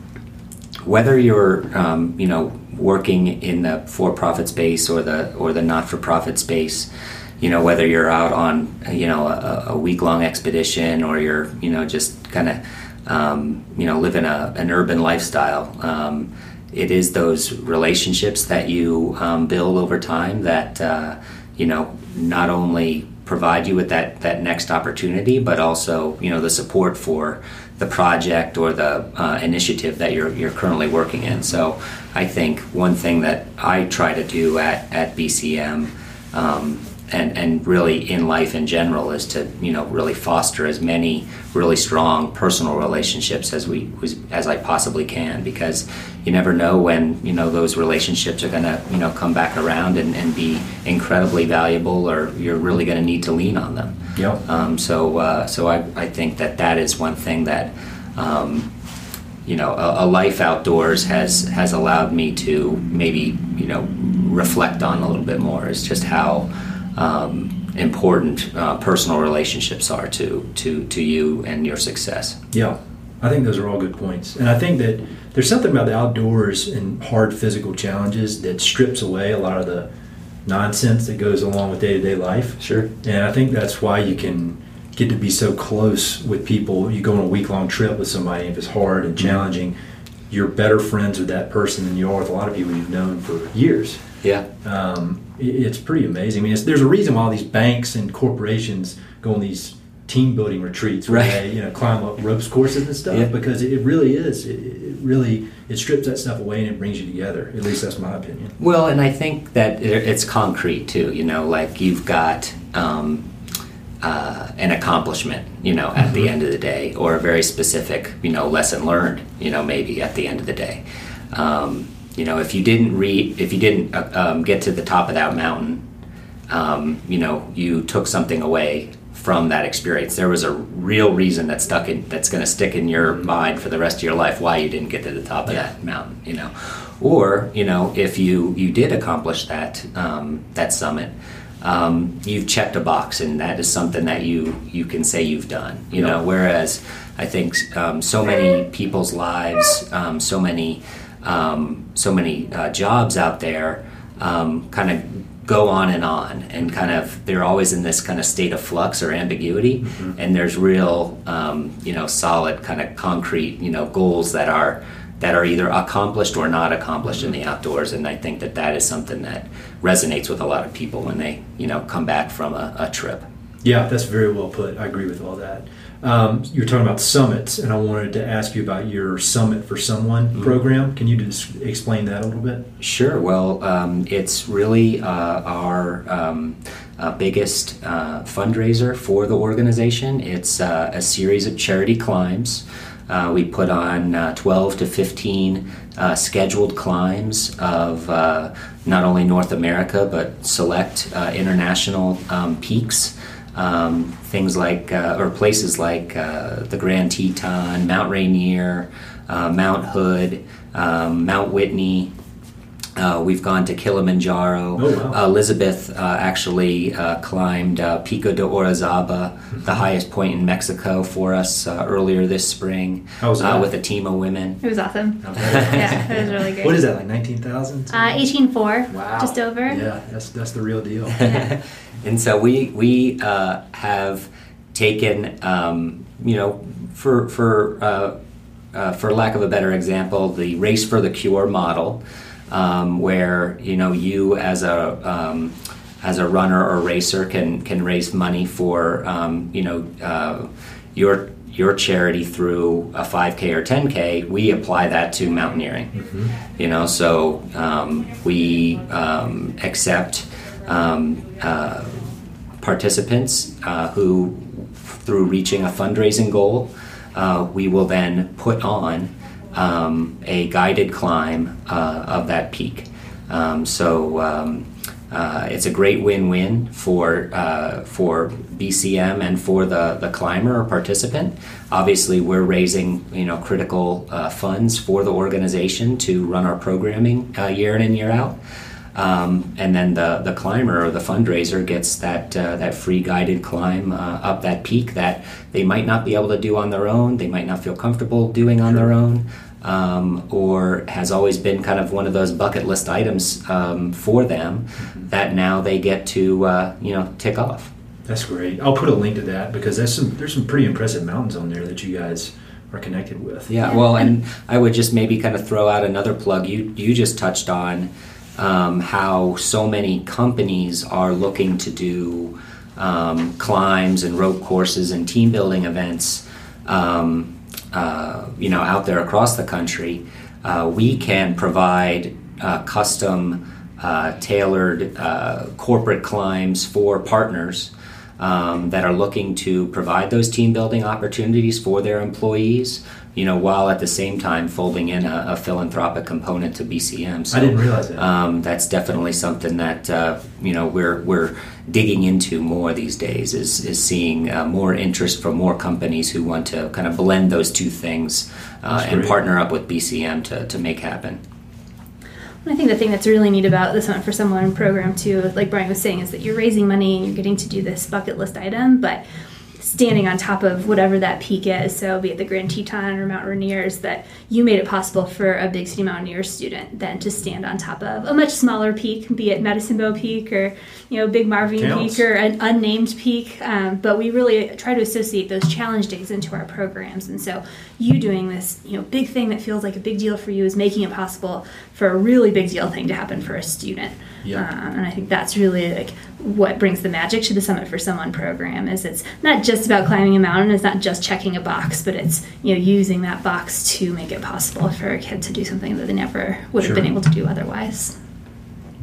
whether you're um, you know working in the for-profit space or the or the not-for-profit space you know whether you're out on you know a, a week-long expedition or you're you know just kind of um, you know living a, an urban lifestyle um, it is those relationships that you um, build over time that uh, you know not only provide you with that that next opportunity but also you know the support for the project or the uh, initiative that you're, you're currently working in. So I think one thing that I try to do at, at BCM um, and, and really in life in general is to you know really foster as many really strong personal relationships as we as I possibly can because you never know when you know those relationships are going to you know come back around and, and be incredibly valuable or you're really going to need to lean on them. Yep. Um, so uh, so I, I think that that is one thing that um, you know a, a, life outdoors has has allowed me to maybe you know reflect on a little bit more is just how um, important uh, personal relationships are to to to you and your success. Yeah, I think those are all good points, and I think that there's something about the outdoors and hard physical challenges that strips away a lot of the nonsense that goes along with day to day life. Sure. And I think that's why you can get to be so close with people. You go on a week long trip with somebody, if it's hard and challenging, you're better friends with that person than you are with a lot of people you've known for years. Yeah. Um, it's pretty amazing. I mean, it's, there's a reason why all these banks and corporations go on these team building retreats where Right. they you know climb up ropes courses and stuff Yeah. because it, really is. It, it really it strips that stuff away and it brings you together. At least that's my opinion. Well, and I think that it- it's concrete too. You know, like you've got um, uh, an accomplishment. You know, at the end of the day, or a very specific, you know, lesson learned. You know, maybe at the end of the day. Um, you know, if you didn't read, if you didn't uh, um, get to the top of that mountain, um, you know, you took something away from that experience. There was a real reason that stuck in that's going to stick in your mind for the rest of your life why you didn't get to the top of Yeah. that mountain. You know, or you know, if you you did accomplish that um, that summit. Um, you've checked a box, and that is something that you you can say you've done. You Yeah. know, whereas I think um, so many people's lives, um, so many um, so many uh, jobs out there, um, kind of go on and on, and kind of they're always in this kind of state of flux or ambiguity, and there's real um, you know solid kind of concrete you know goals that are that are either accomplished or not accomplished in the outdoors, and I think that that is something that resonates with a lot of people when they you know come back from a, a trip. Yeah, that's very well put. I agree with all that. Um, you're talking about summits, and I wanted to ask you about your Summit for Someone program. Can you just explain that a little bit? Sure. Well, um, it's really uh, our um, uh, biggest uh, fundraiser for the organization. It's uh, a series of charity climbs. Uh, we put on uh, 12 to 15 uh, scheduled climbs of uh, not only North America but select uh, international um, peaks. Um, things like, uh, or places like uh, the Grand Teton, Mount Rainier, uh, Mount Hood, um, Mount Whitney, uh, we've gone to Kilimanjaro. Oh, wow. Elizabeth uh, actually uh, climbed uh, Pico de Orizaba, the highest point in Mexico, for us uh, earlier this spring How was uh, with a team of women. It was awesome. Okay. Yeah, it was really great. What is that like? Nineteen thousand? Uh, 18.4, Wow. just over. Yeah, that's that's the real deal. Yeah. And so we we uh, have taken um, you know for for uh, uh, for lack of a better example the race for the cure model um, where you know you as a um, as a runner or racer can can raise money for um, you know uh, your your charity through a 5k or 10k we apply that to mountaineering. You know so um, we um, accept um, uh, participants uh, who, through reaching a fundraising goal, uh, we will then put on um, a guided climb uh, of that peak. Um, so um, uh, it's a great win-win for uh, for BCM and for the, the climber or participant. Obviously, we're raising you know critical uh, funds for the organization to run our programming year in and year out. Um, and then the, the climber or the fundraiser gets that uh, that free guided climb uh, up that peak that they might not be able to do on their own. They might not feel comfortable doing on their own, um, or has always been kind of one of those bucket list items um, for them that now they get to uh, you know tick off. That's great. I'll put a link to that because there's some there's some pretty impressive mountains on there that you guys are connected with. Yeah, well, and I would just maybe kind of throw out another plug. You you just touched on um, how so many companies are looking to do um, climbs and rope courses and team building events, um, uh, you know, out there across the country. Uh, we can provide uh, custom, uh, tailored uh, corporate climbs for partners um, that are looking to provide those team building opportunities for their employees, you know, while at the same time folding in a, a philanthropic component to BCM. So, I didn't realize that. Um, that's definitely something that uh, you know we're we're digging into more these days. Is is seeing uh, more interest from more companies who want to kind of blend those two things uh, and partner up with BCM to, to make happen. I think the thing that's really neat about the Summit for Someone program too, like Bryan was saying, is that you're raising money and you're getting to do this bucket list item, but standing on top of whatever that peak is, so be it the Grand Teton or Mount Rainiers, that you made it possible for a Big City Mountaineer student then to stand on top of a much smaller peak, be it Medicine Bow Peak or you know Big Marvin Counts. Peak or an unnamed peak. Um, but we really try to associate those challenge days into our programs, and so you doing this you know big thing that feels like a big deal for you is making it possible for a really big deal thing to happen for a student. Yeah. Uh, and I think that's really like what brings the magic to the Summit for Someone program is it's not just about climbing a mountain, it's not just checking a box, but it's you know using that box to make it possible for a kid to do something that they never would have been able to do otherwise.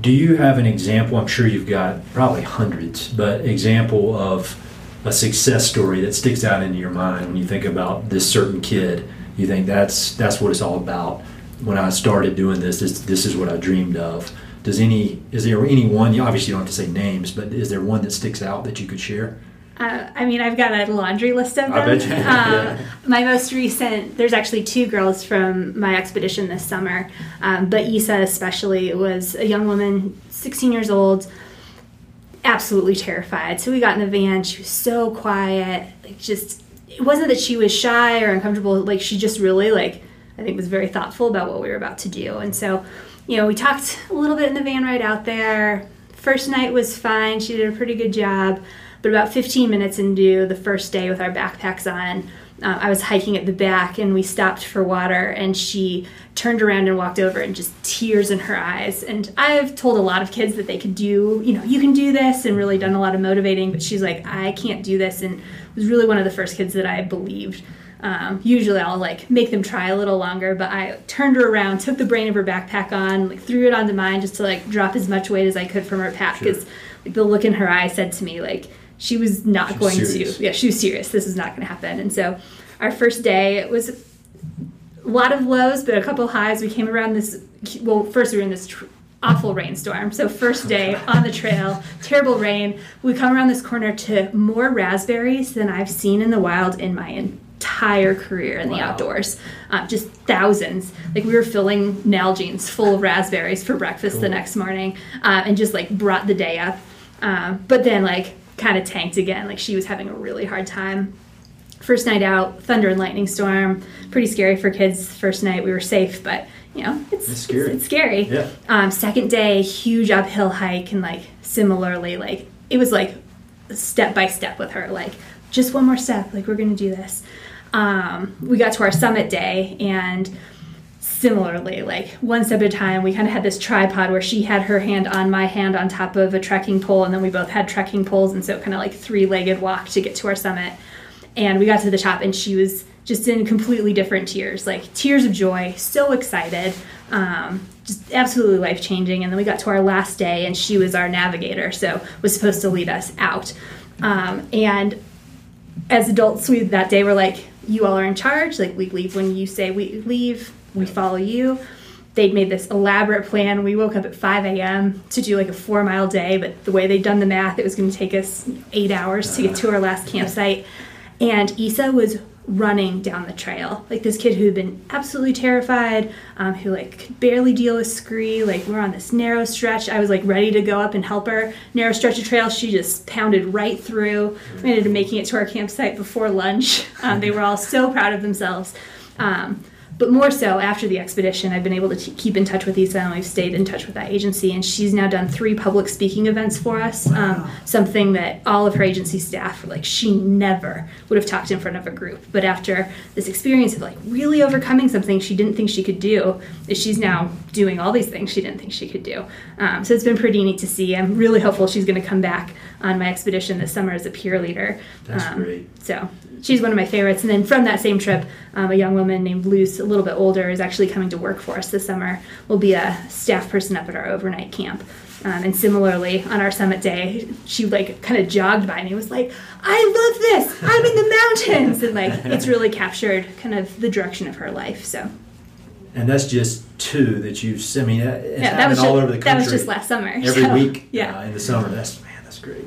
Do you have an example? I'm sure you've got probably hundreds, but example of a success story that sticks out into your mind when you think about this certain kid. You think that's that's what it's all about. When I started doing this, this this is what I dreamed of. Does any is there any one? You obviously don't have to say names, but is there one that sticks out that you could share? Uh, I mean, I've got a laundry list of them. I bet you Um, yeah. My most recent, there's actually two girls from my expedition this summer, um, but Isa especially was a young woman, 16 years old, absolutely terrified. So we got in the van. She was so quiet, like just. It wasn't that she was shy or uncomfortable. Like she just really like I think was very thoughtful about what we were about to do. And so, you know, we talked a little bit in the van right out there. First night was fine. She did a pretty good job. But about 15 minutes into the first day with our backpacks on, uh, I was hiking at the back and we stopped for water and she turned around and walked over and just tears in her eyes. And I've told a lot of kids that they could do, you know, you can do this and really done a lot of motivating, but she's like, I can't do this. And was really one of the first kids that I believed. Um, usually I'll like make them try a little longer, but I turned her around, took the brain of her backpack on, like threw it onto mine just to like drop as much weight as I could from her pack Sure. because like, the look in her eye said to me like she was not She was going serious. to yeah she was serious. This is not going to happen. And so our first day it was a lot of lows but a couple highs. We came around this well first we were in this tr- awful rainstorm. So first day on the trail terrible rain. We come around this corner to more raspberries than i've seen in the wild in my entire career in the outdoors. Uh, just thousands. Like we were filling nalgene's full of raspberries for breakfast the next morning uh, and just like brought the day up. Um, but then like kind of tanked again. Like she was having a really hard time. First night out thunder and lightning storm. Pretty scary for kids first night. We were safe but you know it's It's scary. it's, it's scary. Yeah. um, second day huge uphill hike and like similarly like it was like step by step with her. Like just one more step. Like we're gonna do this um, we got to our summit day and similarly like one step at a time we kind of had this tripod where she had her hand on my hand on top of a trekking pole and then we both had trekking poles and so kind of like three-legged walk to get to our summit. And we got to the top and she was just in completely different tears like tears of joy so excited um, just absolutely life changing and then we got to our last day and she was our navigator so was supposed to lead us out. Um, and as adults we that day were like you all are in charge like we leave when you say we leave we follow you. They'd made this elaborate plan. We woke up at 5 a.m to do like a four mile day but the way they'd done the math it was going to take us eight hours to get to our last campsite. And isa was running down the trail. Like this kid who had been absolutely terrified um, who like could barely deal with scree like we're on this narrow stretch. I was like ready to go up and help her. Narrow stretch of trail she just pounded right through. We ended up making it to our campsite before lunch. Um, they were all so proud of themselves. Um, but more so after the expedition, I've been able to keep in touch with Isa and we've stayed in touch with that agency. And she's now done three public speaking events for us. Um, something that all of her agency staff were like, she never would have talked in front of a group. But after this experience of like really overcoming something she didn't think she could do, is she's now doing all these things she didn't think she could do. Um, so it's been pretty neat to see. I'm really hopeful she's going to come back on my expedition this summer as a peer leader. That's Um, great. so she's one of my favorites. And then from that same trip, um, a young woman named Luce, a little bit older, is actually coming to work for us this summer. Will be a staff person up at our overnight camp. Um, and similarly, on our summit day, she like kind of jogged by me and was like, "I love this! I'm in the mountains!" And like it's really captured kind of the direction of her life. So And that's just two that you've. I mean, it's yeah, that was all just, over the country. that was just last summer. every so, week Yeah. uh, in the summer. That's man, that's great.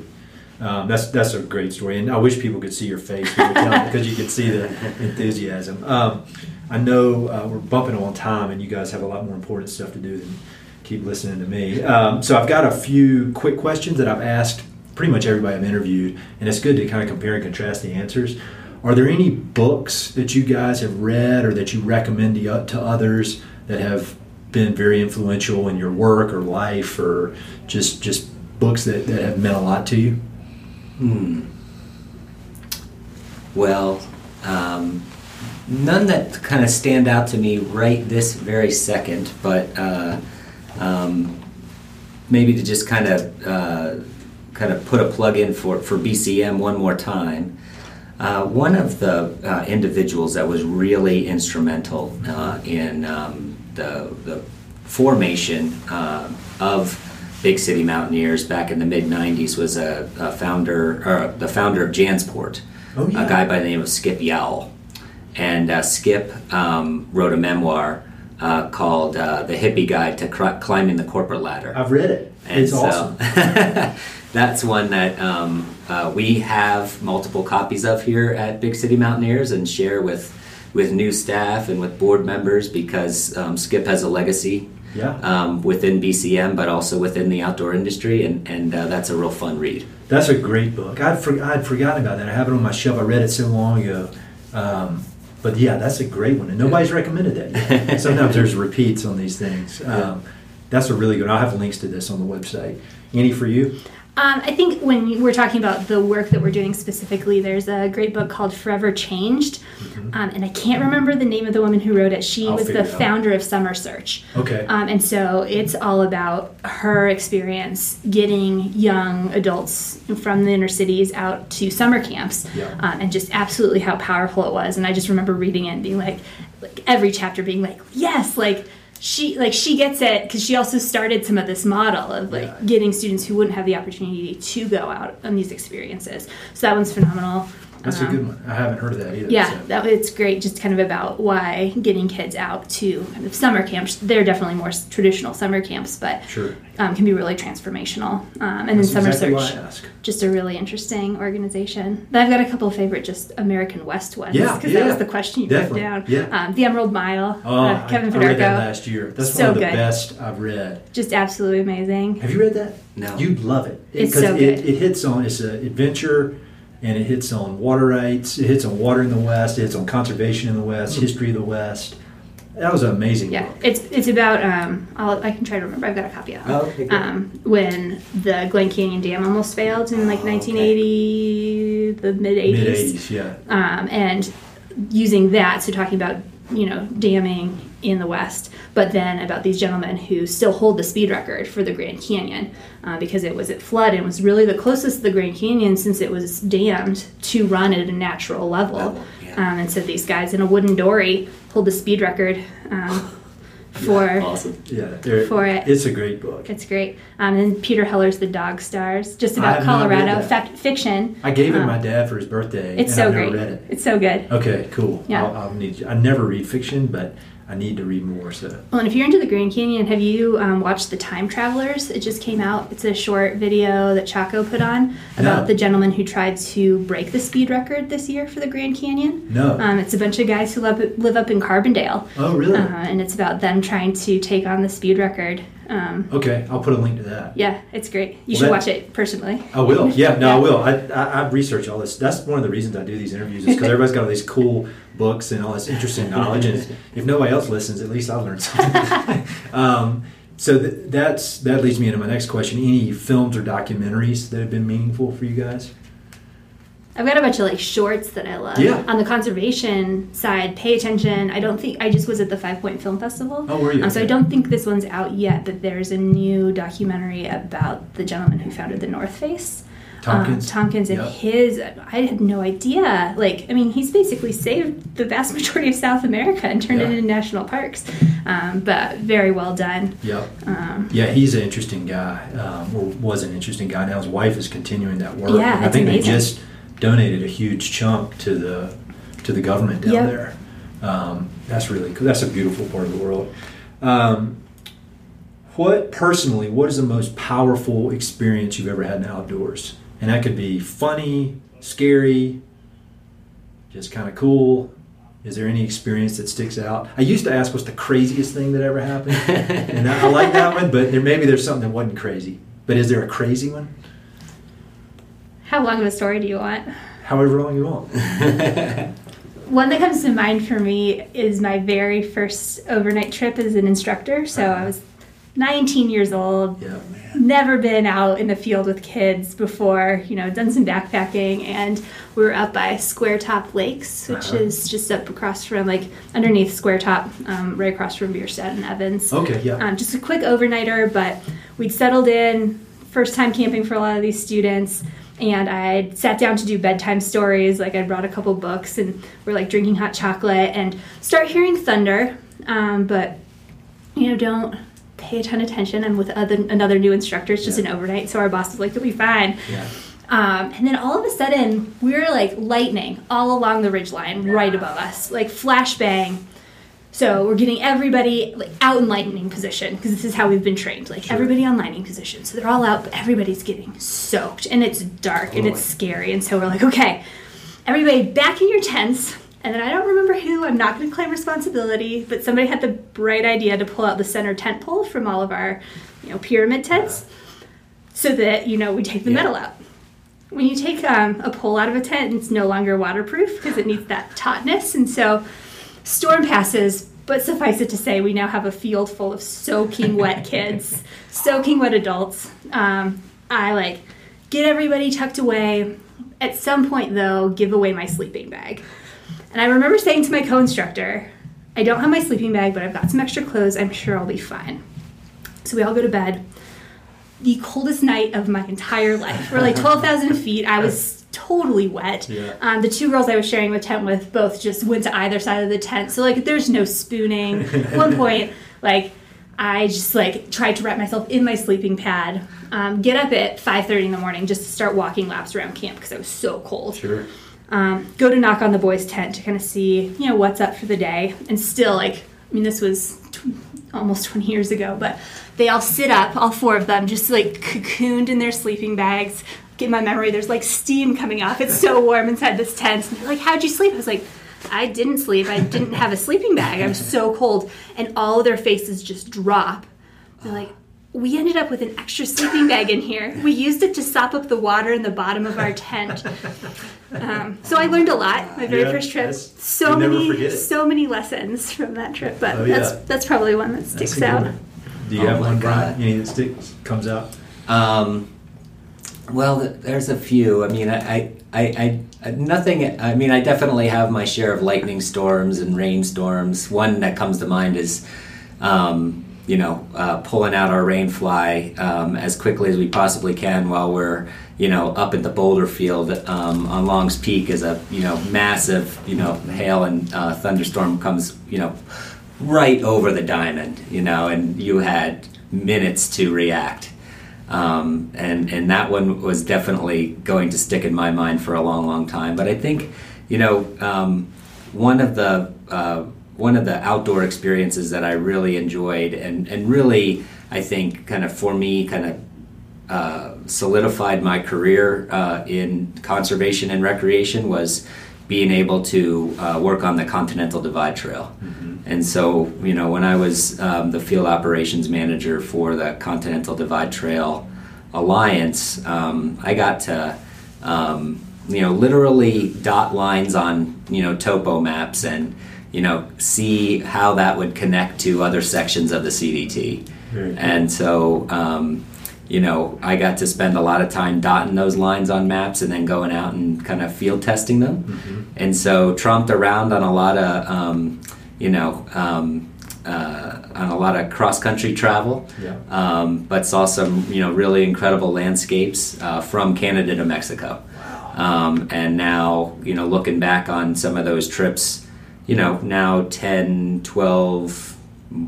Um, that's that's a great story, and I wish people could see your face because you could see the enthusiasm. Um, I know uh, we're bumping on time, and you guys have a lot more important stuff to do than keep listening to me. Um, so I've got a few quick questions that I've asked pretty much everybody I've interviewed, and it's good to kind of compare and contrast the answers. Are there any books that you guys have read or that you recommend to, to others that have been very influential in your work or life, or just just books that, that have meant a lot to you? Hmm. Well, um, none that kind of stand out to me right this very second, but uh, um, maybe to just kind of uh, kind of put a plug in for, for BCM one more time. Uh, one of the uh, individuals that was really instrumental uh, in um, the, the formation uh, of Big City Mountaineers back in the mid '90s was a, a founder, or the founder of Jansport, Oh, yeah. a guy by the name of Skip Yowell, and uh, Skip um, wrote a memoir uh, called uh, "The Hippie Guide to Climbing the Corporate Ladder." I've read it. And it's so awesome. that's one that um, uh, we have multiple copies of here at Big City Mountaineers and share with with new staff and with board members because um, Skip has a legacy Yeah. um, within BCM, but also within the outdoor industry, and and uh, that's a real fun read. That's a great book. I'd, for, I'd forgotten about that. I have it on my shelf. I read it so long ago. Um, but yeah, that's a great one. And nobody's recommended that yet. Sometimes there's repeats on these things. Um, that's a really good I'll have links to this on the website. Any for you? Um, I think when we're talking about the work that we're doing specifically, there's a great book called Forever Changed. Um, and I can't remember the name of the woman who wrote it. She Mm-hmm. I'll was the founder of Summer Search. Okay. Um, and so it's all about her experience getting young adults from the inner cities out to summer camps Yeah. um, and just absolutely how powerful it was. And I just remember reading it and being like, like every chapter being like, yes, like she like she gets it because she also started some of this model of like Yeah. getting students who wouldn't have the opportunity to go out on these experiences. So that one's phenomenal. That's a Um, good one. I haven't heard of that either. yeah, so. that it's great. Just kind of about why getting kids out to kind of summer camps. They're definitely more traditional summer camps, but Sure. um, can be really transformational. Um, and then That's Summer exactly why Search, just a really interesting organization. But I've got a couple of favorite just American West ones Yeah, because that yeah. was the question you Definitely, put down. yeah. Um, the Emerald Mile, Oh, uh, Kevin I, I read that last year. That's So one of the good. best I've read. just absolutely amazing. Have you read that? No. You'd love it. It's 'Cause so it, good. it hits on it's an adventure and it hits on water rights, it hits on water in the West, it hits on conservation in the West, history of the West. That was an amazing Yeah, book. it's it's about um, I'll, I can try to remember. I've got a copy of it. Oh, okay, um, when the Glen Canyon Dam almost failed in like Oh, okay. 1980, the mid 80s. Mid eighties, yeah. um, and using that, so talking about you know damming in the West, but then about these gentlemen who still hold the speed record for the Grand Canyon uh, because it was at flood and was really the closest to the Grand Canyon since it was dammed to run at a natural level. Level, yeah. um, and so these guys in a wooden dory hold the speed record um, for. Awesome. Yeah, For it. It's a great book. It's great. Um, and Peter Heller's The Dog Stars, just about have not read Colorado, that. fact, fiction. I gave it to Um, my dad for his birthday, It's and so I've never great. read it. It's so good. Okay, cool. Yeah. I'll, I'll need. I never read fiction, but I need to read more. So Well, and if you're into the Grand Canyon, have you um, watched The Time Travelers? It just came out. It's a short video that Chaco put on about No. the gentleman who tried to break the speed record this year for the Grand Canyon. no. Um, it's a bunch of guys who live, live up in Carbondale. oh, really? Uh, and it's about them trying to take on the speed record. Um, okay, I'll put a link to that. yeah, it's great. You Well, should that- watch it personally. I will. Yeah, no, I will. I, I, I research all this. That's one of the reasons I do these interviews is because everybody's got all these cool books and all this interesting knowledge. And if nobody else listens, at least I learned something. um, so th- that's that leads me into my next question. Any films or documentaries that have been meaningful for you guys? I've got a bunch of like shorts that I love. Yeah. On the conservation side, pay attention. I don't think I just was at the Five Point Film Festival. Oh, were you? Um, so I don't think this one's out yet, but there's a new documentary about the gentleman who founded the North Face. Tompkins? Um, Tompkins and Yep. his, I had no idea. Like, I mean, he's basically saved the vast majority of South America and turned it into national parks. Um, but very well done. Yep. Um, Yeah, he's an interesting guy, um, or was an interesting guy. Now his wife is continuing that work. Yeah, I think amazing. they just donated a huge chunk to the to the government down Yep. there. Um, that's really cool. That's a beautiful part of the world. Um, what personally, what is the most powerful experience you've ever had in the outdoors? And that could be funny, scary, just kind of cool. Is there any experience that sticks out? I used to ask what's the craziest thing that ever happened, and I, I like that one. But there maybe there's something that wasn't crazy. But is there a crazy one? How long of a story do you want? However long you want. One that comes to mind for me is my very first overnight trip as an instructor. So I uh-huh. was 19 years old. Yeah. Never been out in the field with kids before, you know, done some backpacking, and we were up by Square Top Lakes, which Uh-huh. is just up across from, like, underneath Square Top, um, right across from Bierstadt and Evans. Okay, yeah. Um, just a quick overnighter, but we'd settled in, first time camping for a lot of these students, and I sat down to do bedtime stories. Like I brought a couple books, and we're like drinking hot chocolate, and start hearing thunder, um, but you know don't pay a ton of attention. I'm with other, another new instructor. It's just Yeah. an overnight, so our boss was like, "You'll be fine." Yeah. Um, and then all of a sudden, we were like lightning all along the ridge line right above us, like flashbang. So we're getting everybody like out in lightning position because this is how we've been trained. Like everybody on lightning position. So they're all out, but everybody's getting soaked and it's dark and it's scary. And so we're like, okay, everybody back in your tents. And then I don't remember who, I'm not going to claim responsibility, but somebody had the bright idea to pull out the center tent pole from all of our, you know, pyramid tents so that, you know, we take the Yeah. metal out. When you take um, a pole out of a tent, it's no longer waterproof because it needs that tautness. And so storm passes, but suffice it to say, we now have a field full of soaking wet kids, soaking wet adults. Um, I like get everybody tucked away. At some point, though, give away my sleeping bag. And I remember saying to my co instructor, I don't have my sleeping bag, but I've got some extra clothes. I'm sure I'll be fine. So we all go to bed. The coldest night of my entire life. We're like 12,000 feet. I was totally wet. Yeah. Um, the two girls I was sharing the tent with both just went to either side of the tent. So, like, there's no spooning. At one point, like, I just like tried to wrap myself in my sleeping pad, um, get up at 5:30 in the morning just to start walking laps around camp because I was so cold Sure. Um, go to knock on the boys' tent to kind of see, you know, what's up for the day. And still, like, I mean, this was tw- almost 20 years ago, but they all sit up, all four of them, just like cocooned in their sleeping bags. In my memory, there's like steam coming off. It's so warm inside this tent. And they're like, how'd you sleep? I was like, I didn't sleep. I didn't have a sleeping bag. I was so cold. And all of their faces just drop. They're like, we ended up with an extra sleeping bag in here. We used it to sop up the water in the bottom of our tent. Um, so I learned a lot. My very Yeah, first trip. So many, so many lessons from that trip. But Oh, that's yeah. that's probably one that sticks out. one. Do you Oh have my one, Bryan? Any that sticks comes out? Um, well, there's a few. I mean, I, I, I, I, nothing. I mean, I definitely have my share of lightning storms and rainstorms. One that comes to mind is, um, you know, uh, pulling out our rainfly um, as quickly as we possibly can while we're, you know, up at the boulder field um, on Long's Peak as a, you know, massive, you know, hail and uh, thunderstorm comes, you know, right over the diamond, you know, and you had minutes to react. Um, and and that one was definitely going to stick in my mind for a long, long time. But I think, you know, um, one of the uh, one of the outdoor experiences that I really enjoyed, and and really, I think, kind of for me, kind of uh, solidified my career uh, in conservation and recreation was being able to uh, work on the Continental Divide Trail. And so, you know, when I was um, the field operations manager for the Continental Divide Trail Alliance, um, I got to, um, you know, literally dot lines on, you know, topo maps and, you know, see how that would connect to other sections of the CDT. Cool. And so, um, you know, I got to spend a lot of time dotting those lines on maps and then going out and kind of field testing them. Mm-hmm. And so, tromped around on a lot of, um, you know, um, uh, on a lot of cross country travel. Yeah. Um, but saw some, you know, really incredible landscapes uh, from Canada to Mexico. Um, and now, you know, looking back on some of those trips, you know, now 10, 12,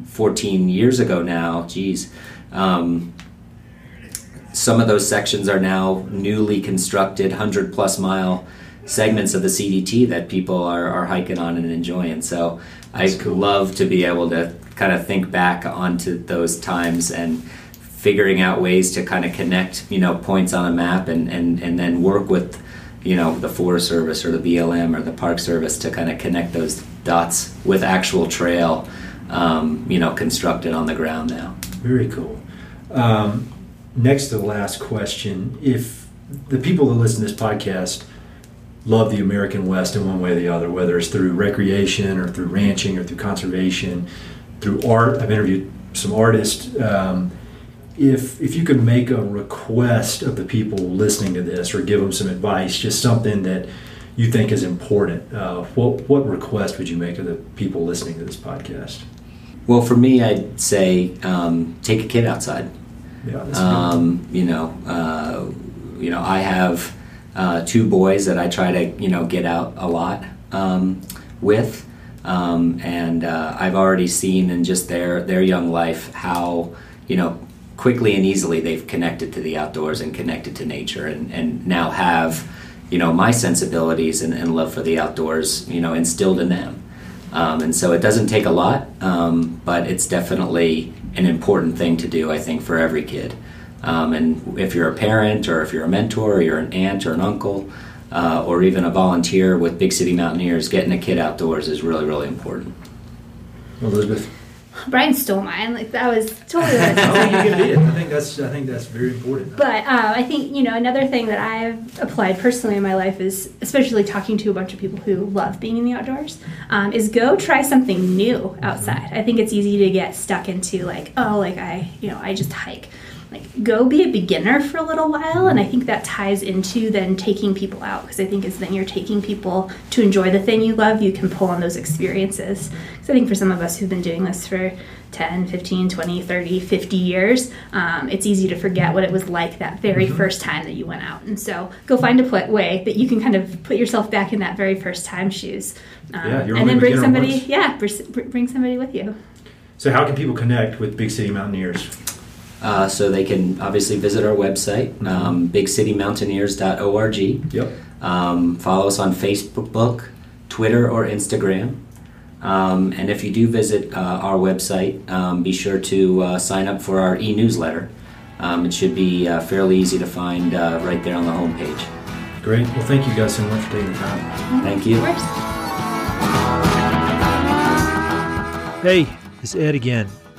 14 years ago now, geez, um, some of those sections are now newly constructed 100 plus mile segments of the CDT that people are, are hiking on and enjoying. So I cool. love to be able to kind of think back onto those times and figuring out ways to kind of connect, you know, points on a map and, and, and then work with, you know, the Forest Service or the BLM or the Park Service to kind of connect those dots with actual trail, um, you know, constructed on the ground now. Very cool. Um, next to the last question, if the people that listen to this podcast love the American West in one way or the other, whether it's through recreation or through ranching or through conservation, through art. I've interviewed some artists. Um, if if you could make a request of the people listening to this or give them some advice, just something that you think is important, uh, what what request would you make to the people listening to this podcast? Well, for me, I'd say um, take a kid outside. Yeah, Um, you know, uh, you know, I have uh, two boys that I try to you know get out a lot um, with, um, and uh, I've already seen in just their their young life how you know quickly and easily they've connected to the outdoors and connected to nature, and, and now have you know my sensibilities and, and love for the outdoors you know instilled in them. Um, and so it doesn't take a lot, um, but it's definitely an important thing to do, I think, for every kid. Um, and if you're a parent, or if you're a mentor, or you're an aunt or an uncle, uh, or even a volunteer with Big City Mountaineers, getting a kid outdoors is really, really important. Elizabeth. Bryan stole mine. Like that was totally. what I was I think saying. you did. I think that's I think that's very important. But uh, I think you know another thing that I've applied personally in my life is, especially talking to a bunch of people who love being in the outdoors, um, is go try something new outside. I think it's easy to get stuck into like, oh, like I, you know, I just hike. Like go be a beginner for a little while, and I think that ties into then taking people out because I think as then you're taking people to enjoy the thing you love, you can pull on those experiences. Because I think for some of us who've been doing this for 10, 15, 20, 30, 50 years, um, it's easy to forget what it was like that very first time that you went out. And so go find a pl- way that you can kind of put yourself back in that very first time shoes. Um, Yeah, you're and then bring somebody, once. yeah, br- bring somebody with you. So how can people connect with Big City Mountaineers? Uh, so they can obviously visit our website, um, bigcitymountaineers.org. Yep. Um, follow us on Facebook, Twitter, or Instagram. Um, and if you do visit uh, our website, um, be sure to uh, sign up for our e newsletter. Um, it should be uh, fairly easy to find uh, right there on the homepage. Great. Well, thank you guys so much for taking the time. Thank you. Hey, it's Ed again.